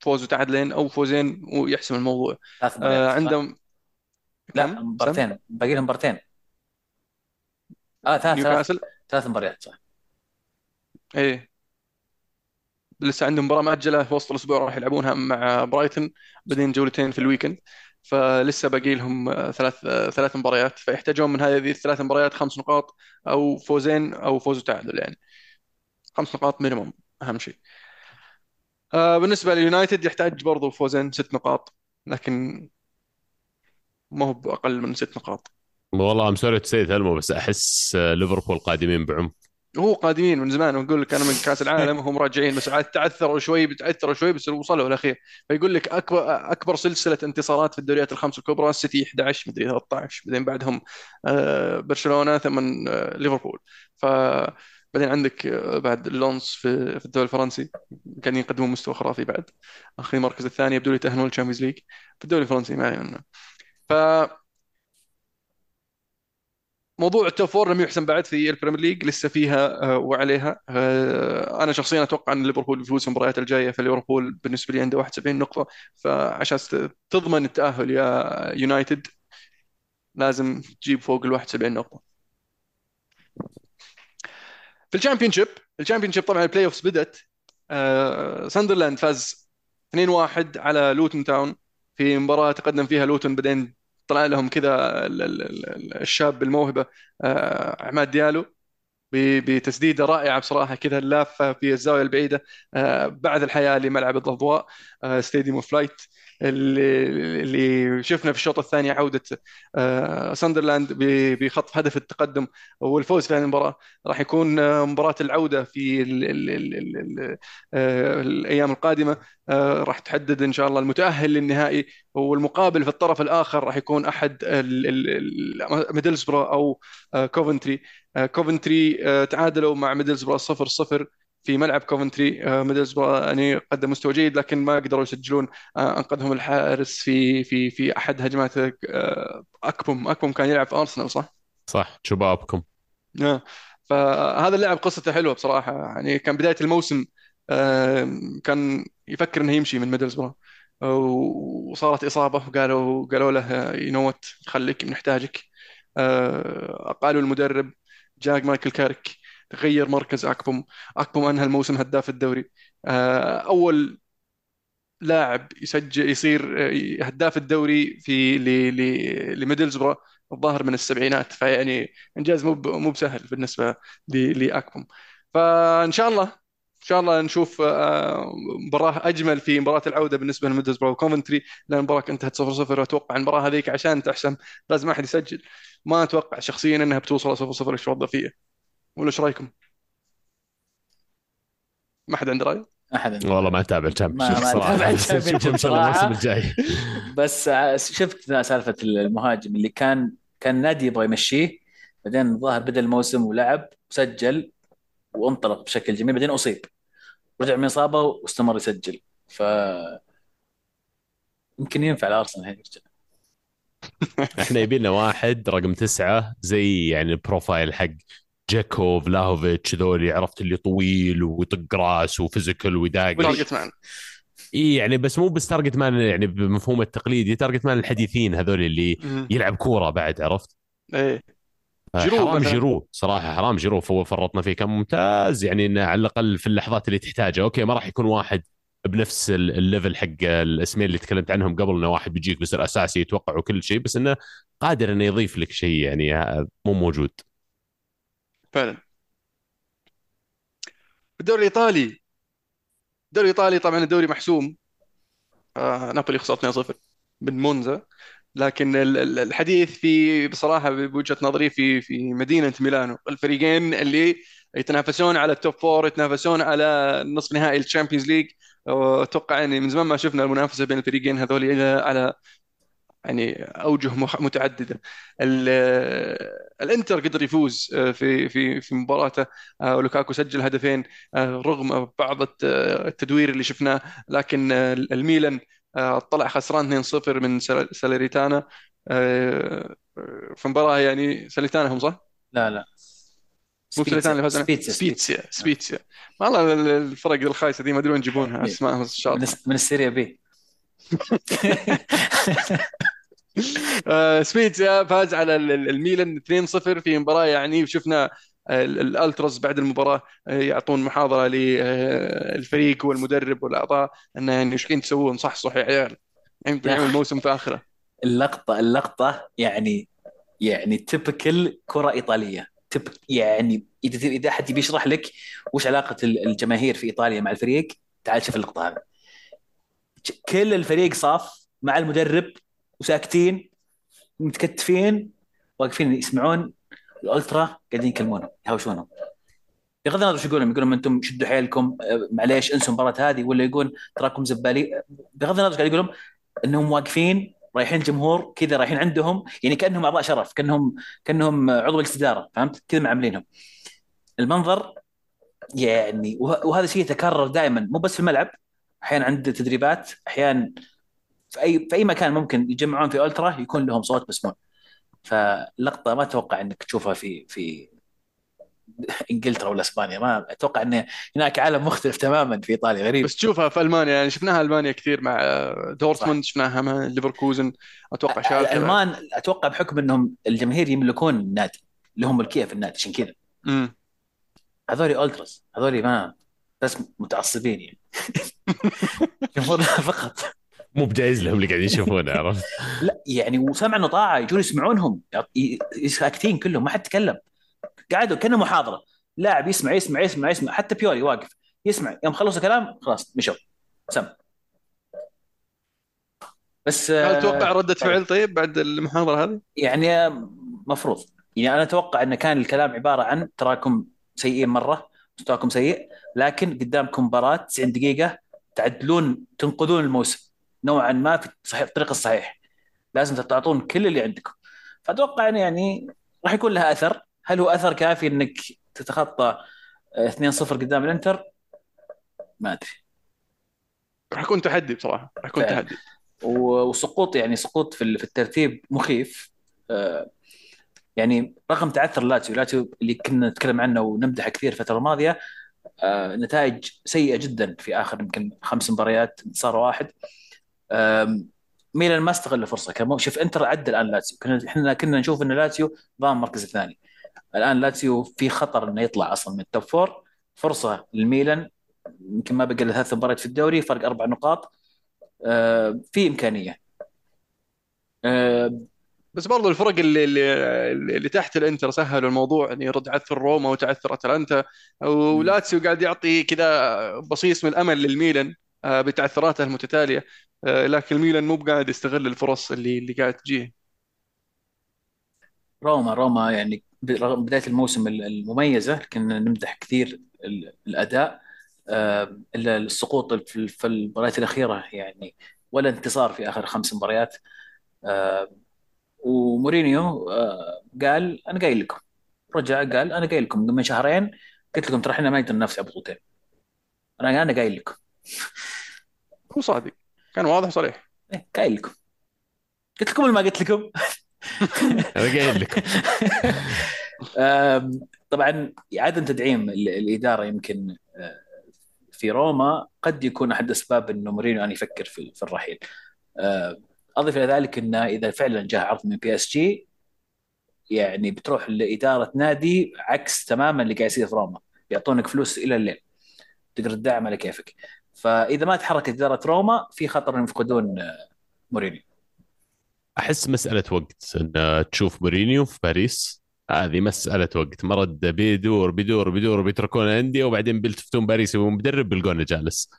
فوز وتعادلين أو فوزين ويحسم الموضوع. آه،؟ عندهم لا؟ سم؟ مبارتين. باقي لهم مبارتين. آه ثلاث ثلاث نيوكاسل؟ ثلاث مباريات صح. إيه. لسه عندهم مباراة مأجلة في وسط الأسبوع راح يلعبونها مع برايتون. بعدين جولتين في ال weekend. فلسه باقي لهم ثلاث ثلاث مباريات. فيحتاجون من هذه الثلاث مباريات خمس نقاط أو فوزين أو فوز وتعادل يعني. خمس نقاط minimum أهم شيء. آه، بالنسبة لليونايتد يحتاج برضو فوزين ست نقاط لكن ما هو بأقل من ست نقاط. والله I'm sorry to tell you بس أحس آه، ليفربول قادمين بعمق. هو قادمين من زمان ونقول لك أنا من كأس العالم [laughs] وهم راجعين بس عاد تعثروا شوي بتعثروا شوي بس وصلوا الأخير. فيقول لك أكبر أكبر سلسلة انتصارات في الدوريات الخمس الكبرى السيتي 11 مدري 13 بعدين بعدهم آه، برشلونة ثم آه، ليفربول. ف بعدين عندك آه، بعد لانس في في الدوري الفرنسي كان يقدمون مستوى خرافي بعد. أخذ المركز الثاني يبدو لي يتاهلون لل Champions League. في الدوري الفرنسي ما علينا. ف موضوع ال top four لم يحسم بعد في ال Premier League لسه فيها آه، وعليها. آه، أنا شخصيا أتوقع أن ليفربول بيفوز في المباريات الجاية فليفربول بالنسبة لي عنده 71 نقطة. فعشان تضمن التأهل يا يونايتد لازم تجيب فوق ال 71 نقطة. في ال Championship ال Championship طبعا ال playoffs بدأت. آه، ساندرلاند فاز 2-1 على لوتون تاون في مباراة تقدم فيها لوتون بعدين طلع لهم كذا ال- ال- ال- الشاب الموهبة آه، عماد ديالو. بتسديده رائعة بصراحة كذا اللافة في الزاوية البعيدة آه، بعد الحياة لملعب الضوء Stadium of Light اللي شفنا في الشوط الثاني عودة آه، ساندرلاند ب- بخطف هدف التقدم والفوز في هذه المباراة. راح يكون آه، مباراة العودة في ال ال ال ال ال آه، الأيام القادمة. آه، راح تحدد إن شاء الله المتأهل للنهائي والمقابل في الطرف الآخر راح يكون أحد ميدلسبرا أو آه، كوفنتري آه، كوفنتري آه، تعادلوا مع ميدلسبرا 0-0 في ملعب كوفنتري آه، ميدلسبرا يعني قدم مستوى جيد لكن ما قدروا يسجلون آه، أنقذهم الحارس في في في أحد هجمات آه، اكبوم اكبوم كان يلعب في ارسنال صح؟ صح شبابكم. آه. فهذا اللاعب قصته حلوة بصراحة. يعني كان بداية الموسم آه، كان يفكر إنه يمشي من ميدلسبرا وصارت إصابة وقالوا قالوا له you know what خليك بنحتاجك. آه، قالوا المدرب جاك مايكل كاريك غير مركز أكبوم. أكبوم أنهى الموسم هداف الدوري. آه، أول لاعب يسجل يصير آه، هداف الدوري في ل- ل- لميدلسبرا الظاهر من السبعينات. فيعني إنجاز مو مو بسهل بالنسبة لأكبوم. فإن شاء الله إن شاء الله نشوف آه، مباراة أجمل في مباراة العودة بالنسبة لميدلسبرا وكوفنتري لأن المباراه انتهت 0-0 واتوقع المباراة هذيك عشان تحسم. لازم أحد يسجل. ما أتوقع شخصيا إنها بتوصل 0-0 الشوط الضفيه ولا إيش رأيكم؟ ما حد عنده رأي؟ أحد والله ما أتابع الشامبيونشيب ما صراحة. [laughs] إن شاء الله. الموسم الجاي. [laughs] بس ع- شفت سالفة المهاجم اللي كان كان النادي يبغى يمشيه. بعدين الظاهر بدا الموسم ولعب وسجل وانطلق بشكل جميل. بعدين أصيب. رجع من إصابة واستمر يسجل. ف يمكن ينفع الأرسنال الحين يرجع [laughs] إحنا يبي لنا واحد رقم تسعة زي يعني ال profile حق جاكو فلاهوفيتش ذولي عرفت اللي طويل ويطق راس و physical ويداقش و target man إي يعني بس مو بس target man يعني بمفهوم التقليدي target man الحديثين هذول اللي يلعب كورة بعد عرفت؟ إيه. جيرو حرام. جيرو صراحة حرام جيرو فرطنا فيه. كان ممتاز يعني إنه على الأقل في اللحظات اللي تحتاجها. okay ما راح يكون واحد بنفس ال- الليفل حق الأسمين اللي تكلمت عنهم قبل إنه واحد بيجيك بيصير أساسي يتوقع وكل شيء بس إنه قادر إنه يضيف لك شيء يعني مو موجود. فعلا. الدوري الإيطالي. الدوري الإيطالي طبعا الدوري محسوم. آه نابولي خسر 2-0 من مونزا. لكن ال- ال- الحديث في بصراحة بوجهة نظري في في مدينة ميلانو. الفريقين اللي يتنافسون على ال top four يتنافسون على نصف نهائي ال Champions League أتوقع يعني من زمان ما شفنا المنافسة بين الفريقين هذول على يعني أوجه متعددة. ال- الإنتر قدر يفوز آه، في في في مباراته. آه، ولوكاكو سجل هدفين آه، رغم بعض الت- التدوير اللي شفناه. لكن الميلان طلع خسران 2-0 من سال- ساليريتانا آه، آه، في مباراة يعني ساليتانا هم صح؟ لا لا. مو ساليتانا اللي فاز عليه؟ سبيتسا سبيتسيا سبيتسيا والله ال- الفرق الخايسة دي ما أدري وين يجيبونها. اسمائهم الشاطحه من ال Serie B. [laughs] آه، سبيتزا فاز على ال- ال- الميلان 2-0 في مباراة يعني شفنا ال- الألتراس بعد المباراة آه، يعطون محاضرة للفريق والمدرب والأعضاء أنه يعني إيش قاعدين تسوون؟ صح صح يا عيال يعني. الموسم في آخره اللقطة اللقطة يعني يعني تبكل كرة إيطالية. تب يعني إذا إذا أحد يبي يشرح لك وش علاقة ال- الجماهير في إيطاليا مع الفريق تعال شوف اللقطة هذه. كل الفريق صاف مع المدرب وساكتين متكتفين واقفين يسمعون الألترا قاعدين يكلمونهم يهاوشونهم بغض النظر شو يقولون يقولون أنتم شدوا حيلكم آه، معليش انسوا المباراه هذه ولا يقول تراكم زبالين بغض النظر قاعد يقولون إنهم واقفين رايحين جمهور كذا رايحين عندهم يعني كأنهم أعضاء شرف كأنهم كأنهم عضو مجلس اداره فهمت؟ كذا معاملينهم. المنظر يعني وه- وهذا الشيء يتكرر دائما مو بس في الملعب أحيانا عند تدريبات أحيانا في أي في أي مكان ممكن يجمعون في ألترا يكون لهم صوت مسموع فلقطة ما أتوقع إنك تشوفها في في إنجلترا ولا إسبانيا. ما أتوقع إن هناك عالم مختلف تماما في إيطاليا غريب. بس تشوفها في ألمانيا. يعني شفناها ألمانيا كثير مع آه، دورتموند شفناها مع ليفركوزن. أتوقع شالكة الألمان أتوقع بحكم إنهم الجماهير يملكون النادي لهم ملكيه في النادي عشان كذا. هذول ألتراس. هذول ما بس متعصبين يعني. [laughs] جمهور فقط. مو بجايز لهم اللي قاعدين يشوفونه [laughs] عرفت؟ لا يعني وسمع إنه طاعه يجون يسمعونهم ساكتين كلهم ما حد تكلم قعدوا كأنه محاضرة. لاعب يسمع يسمع يسمع يسمع. حتى بيولي واقف. يسمع. يوم خلصوا كلام خلاص مشوا. سم. بس هل تتوقع ردة طيب. فعل طيب بعد المحاضرة هذه؟ يعني مفروض. يعني أنا أتوقع إن كان الكلام عبارة عن تراكم سيئين مرة مستواكم سيء لكن قدامكم مباراة 90 دقيقة تعدلون تنقذون الموسم. نوعا ما في الطريق الصحيح. لازم تعطون كل اللي عندكم فأتوقع انه يعني راح يكون لها أثر. هل هو أثر كافي إنك تتخطى 2-0 قدام الإنتر؟ ما أدري. راح يكون تحدي بصراحة. راح يكون. تحدي. وسقوط يعني سقوط في ال- في الترتيب مخيف. آه، يعني رغم تعثر لاتسيو. لاتسيو اللي كنا نتكلم عنه ونمدحه كثير الفترة الماضية آه، نتائج سيئة جدا في آخر يمكن خمس مباريات انتصار واحد. ميلان ما استغل الفرصة. كان شوف انتر عدى الآن لاتسيو. كنا إحنا كنا نشوف إن لاتسيو ضامن المركز الثاني الآن لاتسيو في خطر إنه يطلع أصلا من ال top four فرصة للميلان يمكن ما بقى ثلاث مباريات في الدوري فرق أربع نقاط. آه، في إمكانية. آه، بس برضو الفرق اللي اللي, اللي تحت الإنتر سهلوا الموضوع يعني رد تعثر روما وتعثر أتلانتا. ولاتسيو قاعد يعطي كذا بصيص من الأمل للميلان آه، بتعثراته المتتالية. لكن الميلان مو قاعد يستغل الفرص اللي اللي قاعد تجيه روما روما يعني رغم بداية الموسم المميزة كنا نمدح كثير ال- الأداء. آه، إلا السقوط في المباريات الأخيرة يعني ولا انتصار في آخر خمس مباريات. آه، ومورينيو آه، قال أنا قايل لكم. رجع قال أنا قايل لكم. من شهرين قلت لكم ترى إحنا ما نقدر ننافس على بطولتين أنا أنا قايل لكم. هو صادق. كان واضح صريح. إيه، قايل لكم. قلت لكم ولا ما قلت لكم؟ [laughs] أنا قايل لك [laughs] آم، طبعا عدم تدعيم ال- الإدارة يمكن آه، في روما قد يكون أحد أسباب إنه مورينيو ان يفكر في في الرحيل. أضف إلى ذلك انه إذا فعلا جاء عرض من PSG يعني بتروح لإدارة نادي عكس تماما اللي قاعد يصير في روما. يعطونك فلوس إلى الليل. تقدر تدعم على كيفك فإذا ما تحركت إدارة روما في خطر انهم يفقدون آه، مورينيو. أحس مسألة وقت إن تشوف مورينيو في باريس. هذه مسألة وقت. مرد بيدور بيدور بيدور بيتركون الأندية وبعدين بيلتفتون باريس يبون مدرب بيلقونه جالس.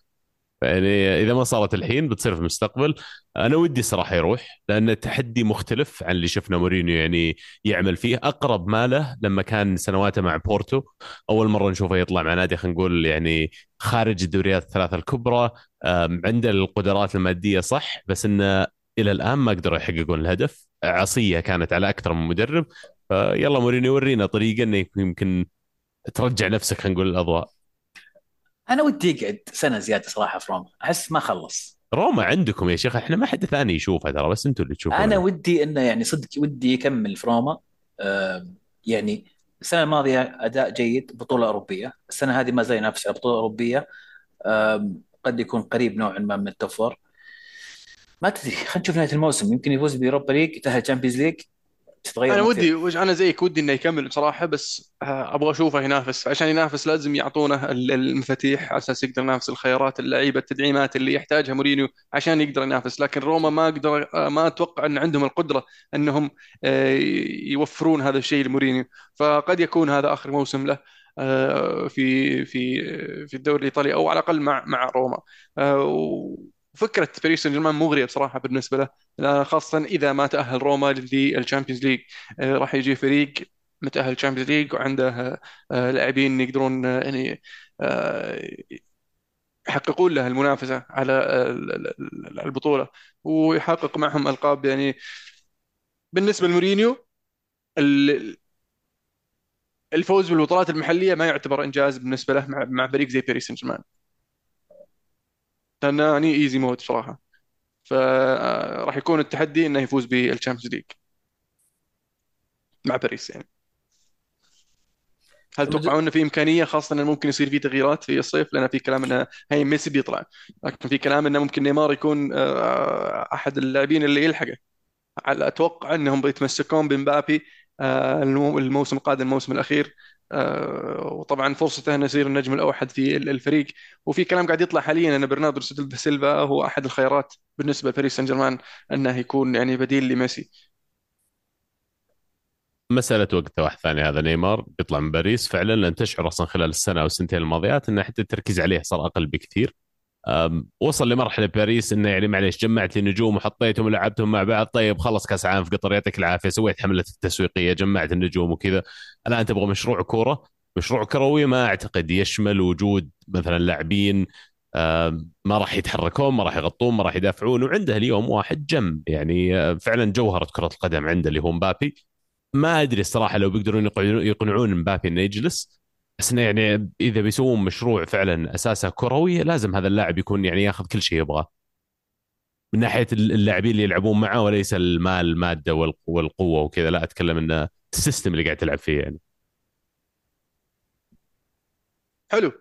يعني إذا ما صارت الحين بتصير في المستقبل أنا ودي صراحة يروح لأن التحدي مختلف عن اللي شفنا مورينيو يعني يعمل فيه. أقرب ما له لما كان سنواته مع بورتو أول مرة نشوفه يطلع مع نادي خلينا نقول يعني خارج الدوريات الثلاثة الكبرى عنده القدرات المادية صح بس إنه إلى الآن ما قدروا يحققون الهدف. عصية كانت على أكثر من مدرب. فيلا مورينيو ورينا طريقة إنه يمكن ترجع نفسك خلينا نقول الأضواء. أنا ودي يقعد سنة زيادة صراحة في روما. أحس ما خلص. روما عندكم يا شيخ إحنا ما حد ثاني يشوفها ترى بس أنتم اللي تشوفون أنا ودي إنه يعني صدق ودي يكمل في روما. آم، يعني السنة الماضية أداء جيد بطولة أوروبية. السنة هذه ما زال ينافس على بطولة أوروبية. آم، قد يكون قريب نوعا ما من ال top four. ما تدري خلينا نشوف نهاية الموسم. يمكن يفوز ب Europa League يتأهل Champions League تتغير أنا ودي أنا زيك ودي إنه يكمل بصراحة بس آه، أبغى أشوفه ينافس عشان ينافس لازم يعطونه ال- المفاتيح على أساس يقدر ينافس الخيارات اللعيبة التدعيمات اللي يحتاجها مورينيو عشان يقدر ينافس. لكن روما ما أقدر آه، ما أتوقع إن عندهم القدرة إنهم آه، يوفرون هذا الشيء لمورينيو. فقد يكون هذا آخر موسم له في في في الدوري الإيطالي أو على الأقل مع مع روما. وفكره باريس سان جيرمان مغرية بصراحة بالنسبة له خاصة إذا ما تأهل روما لل Champions League آه، راح يجي فريق متأهل Champions League وعنده آه، لاعبين يقدرون آه، يعني يحققون له المنافسة على ال- ال- ال- البطولة ويحقق معهم ألقاب يعني بالنسبة لمورينيو ال- الفوز بالبطولات المحلية ما يعتبر إنجاز بالنسبة له مع فريق زي باريس سان جيرمان لأنه يعني easy mode صراحة. فراح يكون التحدي إنه يفوز بال Champions League. مع باريس يعني. هل تتوقعون إنه في إمكانية خاصة إنه ممكن يصير في تغييرات في الصيف؟ لأن في كلام إنه هي ميسي بيطلع. لكن في كلام إنه ممكن نيمار يكون آه، أحد اللاعبين اللي يلحقه. على أتوقع إنهم بيتمسكون بمبابي آه، المو- الموسم القادم الموسم الأخير. آه، وطبعا فرصته انه يصير النجم الأوحد في ال- الفريق. وفي كلام قاعد يطلع حاليا أن برناردو سيلفا هو أحد الخيارات بالنسبة لباريس سان جيرمان أنه يكون يعني بديل لميسي. مسألة وقت واحد ثاني. هذا نيمار بيطلع من باريس. فعلا لن تشعر أصلا خلال السنة أو السنتين الماضيات انه حتى التركيز عليه صار أقل بكثير. وصل لمرحلة باريس إنه يعني معليش جمعت لي نجوم وحطيتهم ولعبتهم مع بعض. طيب خلص كاس عام في قطر يعطيك العافية. سويت حملة التسويقية جمعت النجوم وكذا. الآن تبغى مشروع كورة؟ مشروع كروي ما أعتقد. يشمل وجود مثلا لاعبين ما راح يتحركون ما راح يغطون ما راح يدافعون. وعنده اليوم واحد جنب. يعني آه، فعلا جوهرة كرة القدم عنده اللي هو مبابي. ما أدري الصراحة لو بيقدرون يقنعون مبابي إنه يجلس. بس إنه يعني إذا بيسوون مشروع فعلا أساسه كروي لازم هذا اللاعب يكون يعني ياخذ كل شيء يبغاه. من ناحية اللاعبين اللي يلعبون معه وليس المال المادة والق- والقوة وكذا. لا أتكلم إنه ال system اللي قاعد تلعب فيه يعني. حلو.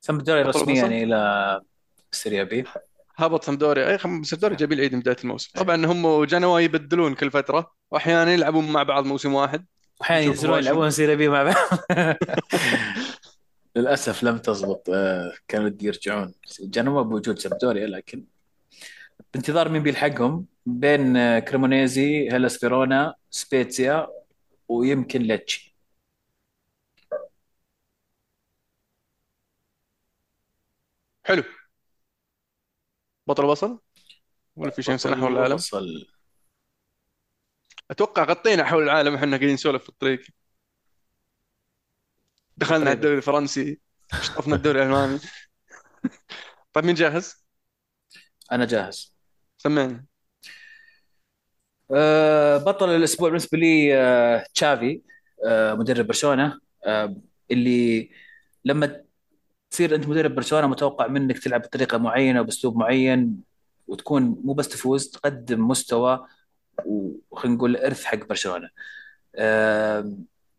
سامبدوريا بطل رسميا البصل؟ إلى السيريا بي. هبط سمدوريا أي خم- سمدوريا جايبين العيد من بدايه الموسم. طبعا هم جنوا يبدلون كل فترة واحيانا يلعبون مع بعض موسم واحد. واحيانا نشوف ينزلون. يلعبون سيريا بي مع بعض. [laughs] للأسف لم تزبط آه، كانوا ودي يرجعون. جنوا بوجود سامبدوريا لكن بانتظار مين بيلحقهم؟ بين آه، كريمونيزي هيلاس فيرونا سبيتسيا ويمكن ليتشي. حلو. بطل وصل ولا في شيء حول العالم وصل أتوقع غطينا حول العالم إحنا قاعدين نسولف في الطريق. دخلنا على تقريباً. الدوري الفرنسي. شطفنا الدوري الألماني. [laughs] طيب مين جاهز؟ أنا جاهز. سمعني. آه، بطل الأسبوع بالنسبة لي آه، تشافي آه، مدرب برشلونة. اللي لما تصير أنت مدرب برشلونة متوقع منك تلعب بطريقة معينة وبأسلوب معين وتكون مو بس تفوز تقدم مستوى وخلينا نقول إرث حق برشلونة.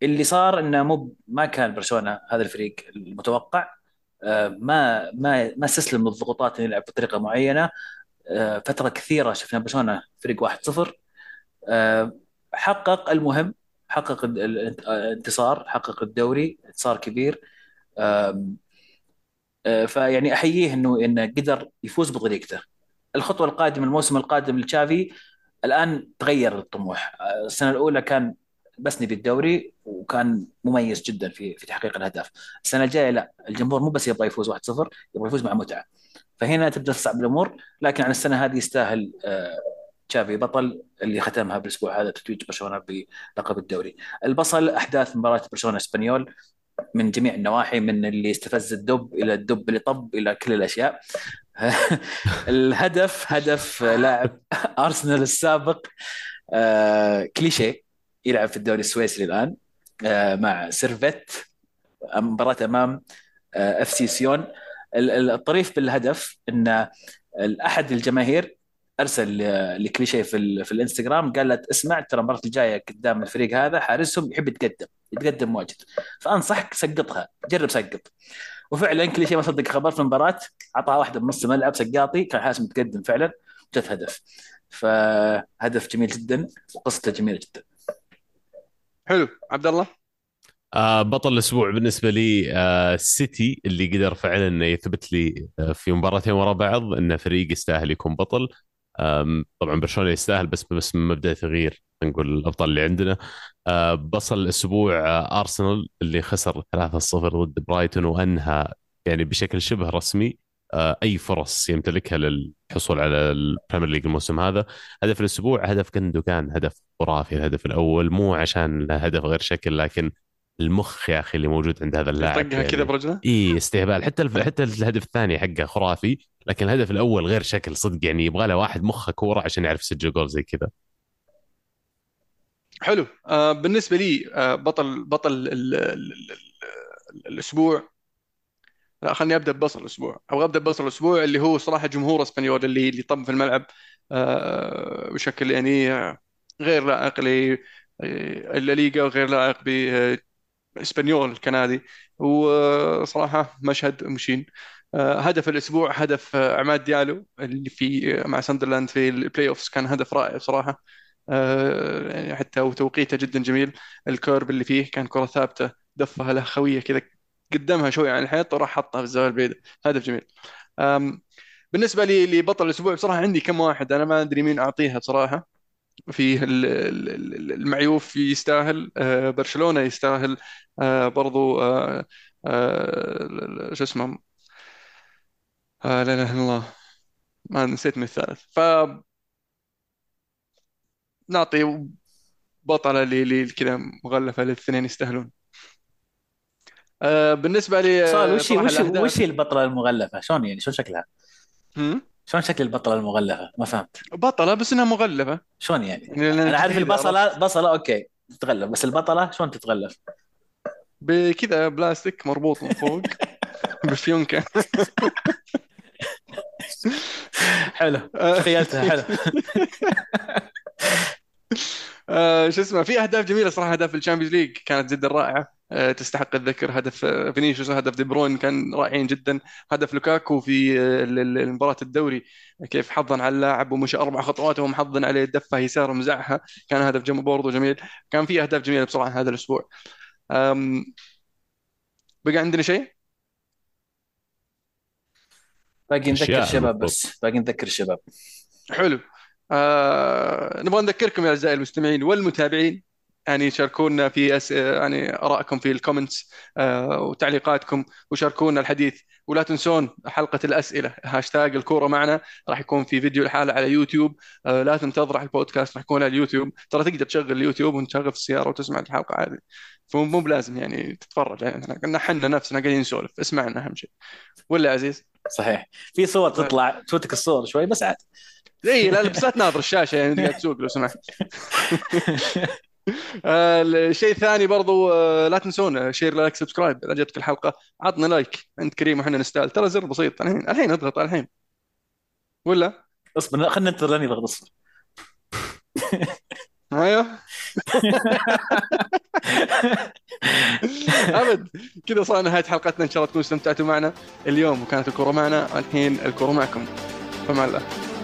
اللي صار إنه مو ما كان برشلونة هذا الفريق المتوقع آم، ما ما ما استسلم للضغوطات انه يلعب بطريقة معينة آه، فترة كثيرة شفنا برشلونة فريق 1-0 آم، حقق المهم حقق ال- ال- الانتصار حقق الدوري انتصار كبير آه، فيعني أحييه إنه إنه قدر يفوز بطريقته. الخطوة القادمة الموسم القادم لتشافي الآن تغير الطموح، آه، السنة الأولى كان بس نبي الدوري وكان مميز جدا في في تحقيق الأهداف. السنة الجاية لا، الجمهور مو بس يبغى يفوز 1-0 يبغى يفوز مع متعة. فهنا تبدأ تصعب الأمور، لكن عن السنة هذه يستاهل آه، تشافي بطل اللي ختمها بالأسبوع هذا تتويج برشلونة بلقب الدوري. البصل أحداث مباراة برشلونة إسبانيول من جميع النواحي من اللي استفز الدب إلى الدب اللي طب إلى كل الأشياء [laughs] الهدف هدف لاعب أرسنال السابق آه، كليشيه يلعب في الدوري السويسري الآن آه، مع سيرفيت مباراة أمام آه، إف سي سيون. ال- ال- الطريف بالهدف إن احد الجماهير أرسل لكليشيه في في الإنستغرام قال له اسمع ترى المباراة الجاية قدام الفريق هذا حارسهم يحب يتقدم يتقدم واجد. فأنصحك سقطها جرب سقط. وفعلا كليشيه ما صدق خبر في المباراة اعطاها واحدة بنص الملعب سقاطي كان حارس متقدم فعلا جت هدف. فهدف جميل جدا وقصته جميلة جدا. حلو. عبد الله آه بطل الأسبوع بالنسبة لي آه سيتي اللي قدر فعلا إنه يثبت لي آه في مباراتين ورا بعض انه فريق يستاهل يكون بطل. طبعا برشلونة يستاهل بس بس من مبدأ تغيير نقول الابطال اللي عندنا. بصل الأسبوع آه أرسنال اللي خسر 3-0 ضد برايتون وأنهى يعني بشكل شبه رسمي آه أي فرص يمتلكها للحصول على ال Premier League الموسم هذا. هدف الأسبوع هدف كان هدف خرافي الهدف الأول. مو عشان هدف غير شكل لكن المخ يا أخي اللي موجود عند هذا اللاعب طقها كذا برجله؟ إي استهبال. حتى الف... حتى الهدف الثاني حقه خرافي لكن الهدف الأول غير شكل صدق يعني. يبغى له واحد مخه كورة عشان يعرف يسجل جول زي كذا. حلو. آه بالنسبة لي آه بطل بطل ال ال ال ال الأسبوع. لا خليني أبدأ ببصل الأسبوع. أبغى أبدأ ببصل الأسبوع اللي هو صراحة جمهور إسبانيول اللي اللي طب في الملعب آه بشكل يعني آه، غير لائق ل الليغا وغير لائق باسبانيول كنادي. وصراحة مشهد مشين. آه، هدف الأسبوع هدف آه، عماد ديالو اللي في مع ساندرلاند في ال playoffs كان هدف رائع صراحة آه، حتى وتوقيته جدا جميل. ال curve اللي فيه كان كرة ثابتة دفها له خويه كذا قدمها شوي عن الحيط وراح حطها في الزاوية البعيدة. هدف جميل. بالنسبة لي لبطل الأسبوع بصراحة عندي كم واحد أنا ما أدري مين أعطيها بصراحة. ال- المعيوف يستاهل آه، برشلونة يستاهل آه، برضو آه، آه، شو اسمه؟ آه، لا إله إلا الله. ما نسيت من الثالث. فنعطي بطلة كذا مغلفة للاثنين يستاهلون آه، بالنسبة لي سؤال آه، وش هي صراحة وش هي- الأهداف وش هي البطلة المغلفة؟ شلون يعني شلون شكلها؟ هم؟ شلون شكل البطلة المغلفة؟ ما فهمت بطلة بس إنها مغلفة شلون يعني؟ يعني لأنها أنا عارف جديدة، عرفت؟ البصله بصلة أوكي تتغلف بس البطلة شلون تتغلف؟ بكذا بلاستيك مربوط من فوق [laughs] بفيونكة حلو آه. تخيلتها حلو [laughs] آه، شو اسمه في أهداف جميلة صراحة اهداف ال Champions League كانت جدا رائعة. آه، تستحق الذكر. هدف آه، فينيسيوس وهدف دي بروين كان رائعين جدا. هدف لوكاكو في مباراه الدوري كيف حضن على اللاعب ومشى أربع خطوات وهو محضن عليه دفه يسار ومزعها كان هدف جم برضه جميل. كان في أهداف جميلة بصراحة هذا الأسبوع. بقى عندنا شيء؟ باقي نذكر الشباب. بس. باقي نذكر الشباب حلو. آه نبغى نذكركم يا أعزائي المستمعين والمتابعين يعني شاركونا في أس... يعني ارائكم في ال comments آه وتعليقاتكم وشاركونا الحديث ولا تنسون حلقة الأسئلة هاشتاج الكورة معنا راح يكون في فيديو الحالة على يوتيوب آه لا تنتظر على البودكاست راح يكون على اليوتيوب ترى تقدر تشغل اليوتيوب وانت شغال في السيارة وتسمع الحلقة عادي فمو مو بلازم يعني تتفرج يعني إحنا نفسنا قاعدين نسولف اسمعنا أهم شيء ولا عزيز؟ صحيح. في صور تطلع تفوتك الصور شوي بس عاد. اي لا بس لا تناظر الشاشة يعني قاعد تسوق لو سمحت. [laughs] آه، الشيء الثاني برضو آه، لا تنسون share like subscribe إذا عجبتك الحلقة عطنا لايك أنت كريم وحنا نستاهل. ترى زر بسيط الحين الحين اضغط الحين. ولا؟ اصبر خلينا ننتظر لين يضغط اصبر. [laughs] أيوه. [laughs] أبد. كذا صار نهايه حلقتنا إن شاء الله تكونوا استمتعتوا معنا. اليوم وكانت الكورة معنا الحين الكورة معكم. فمع الله.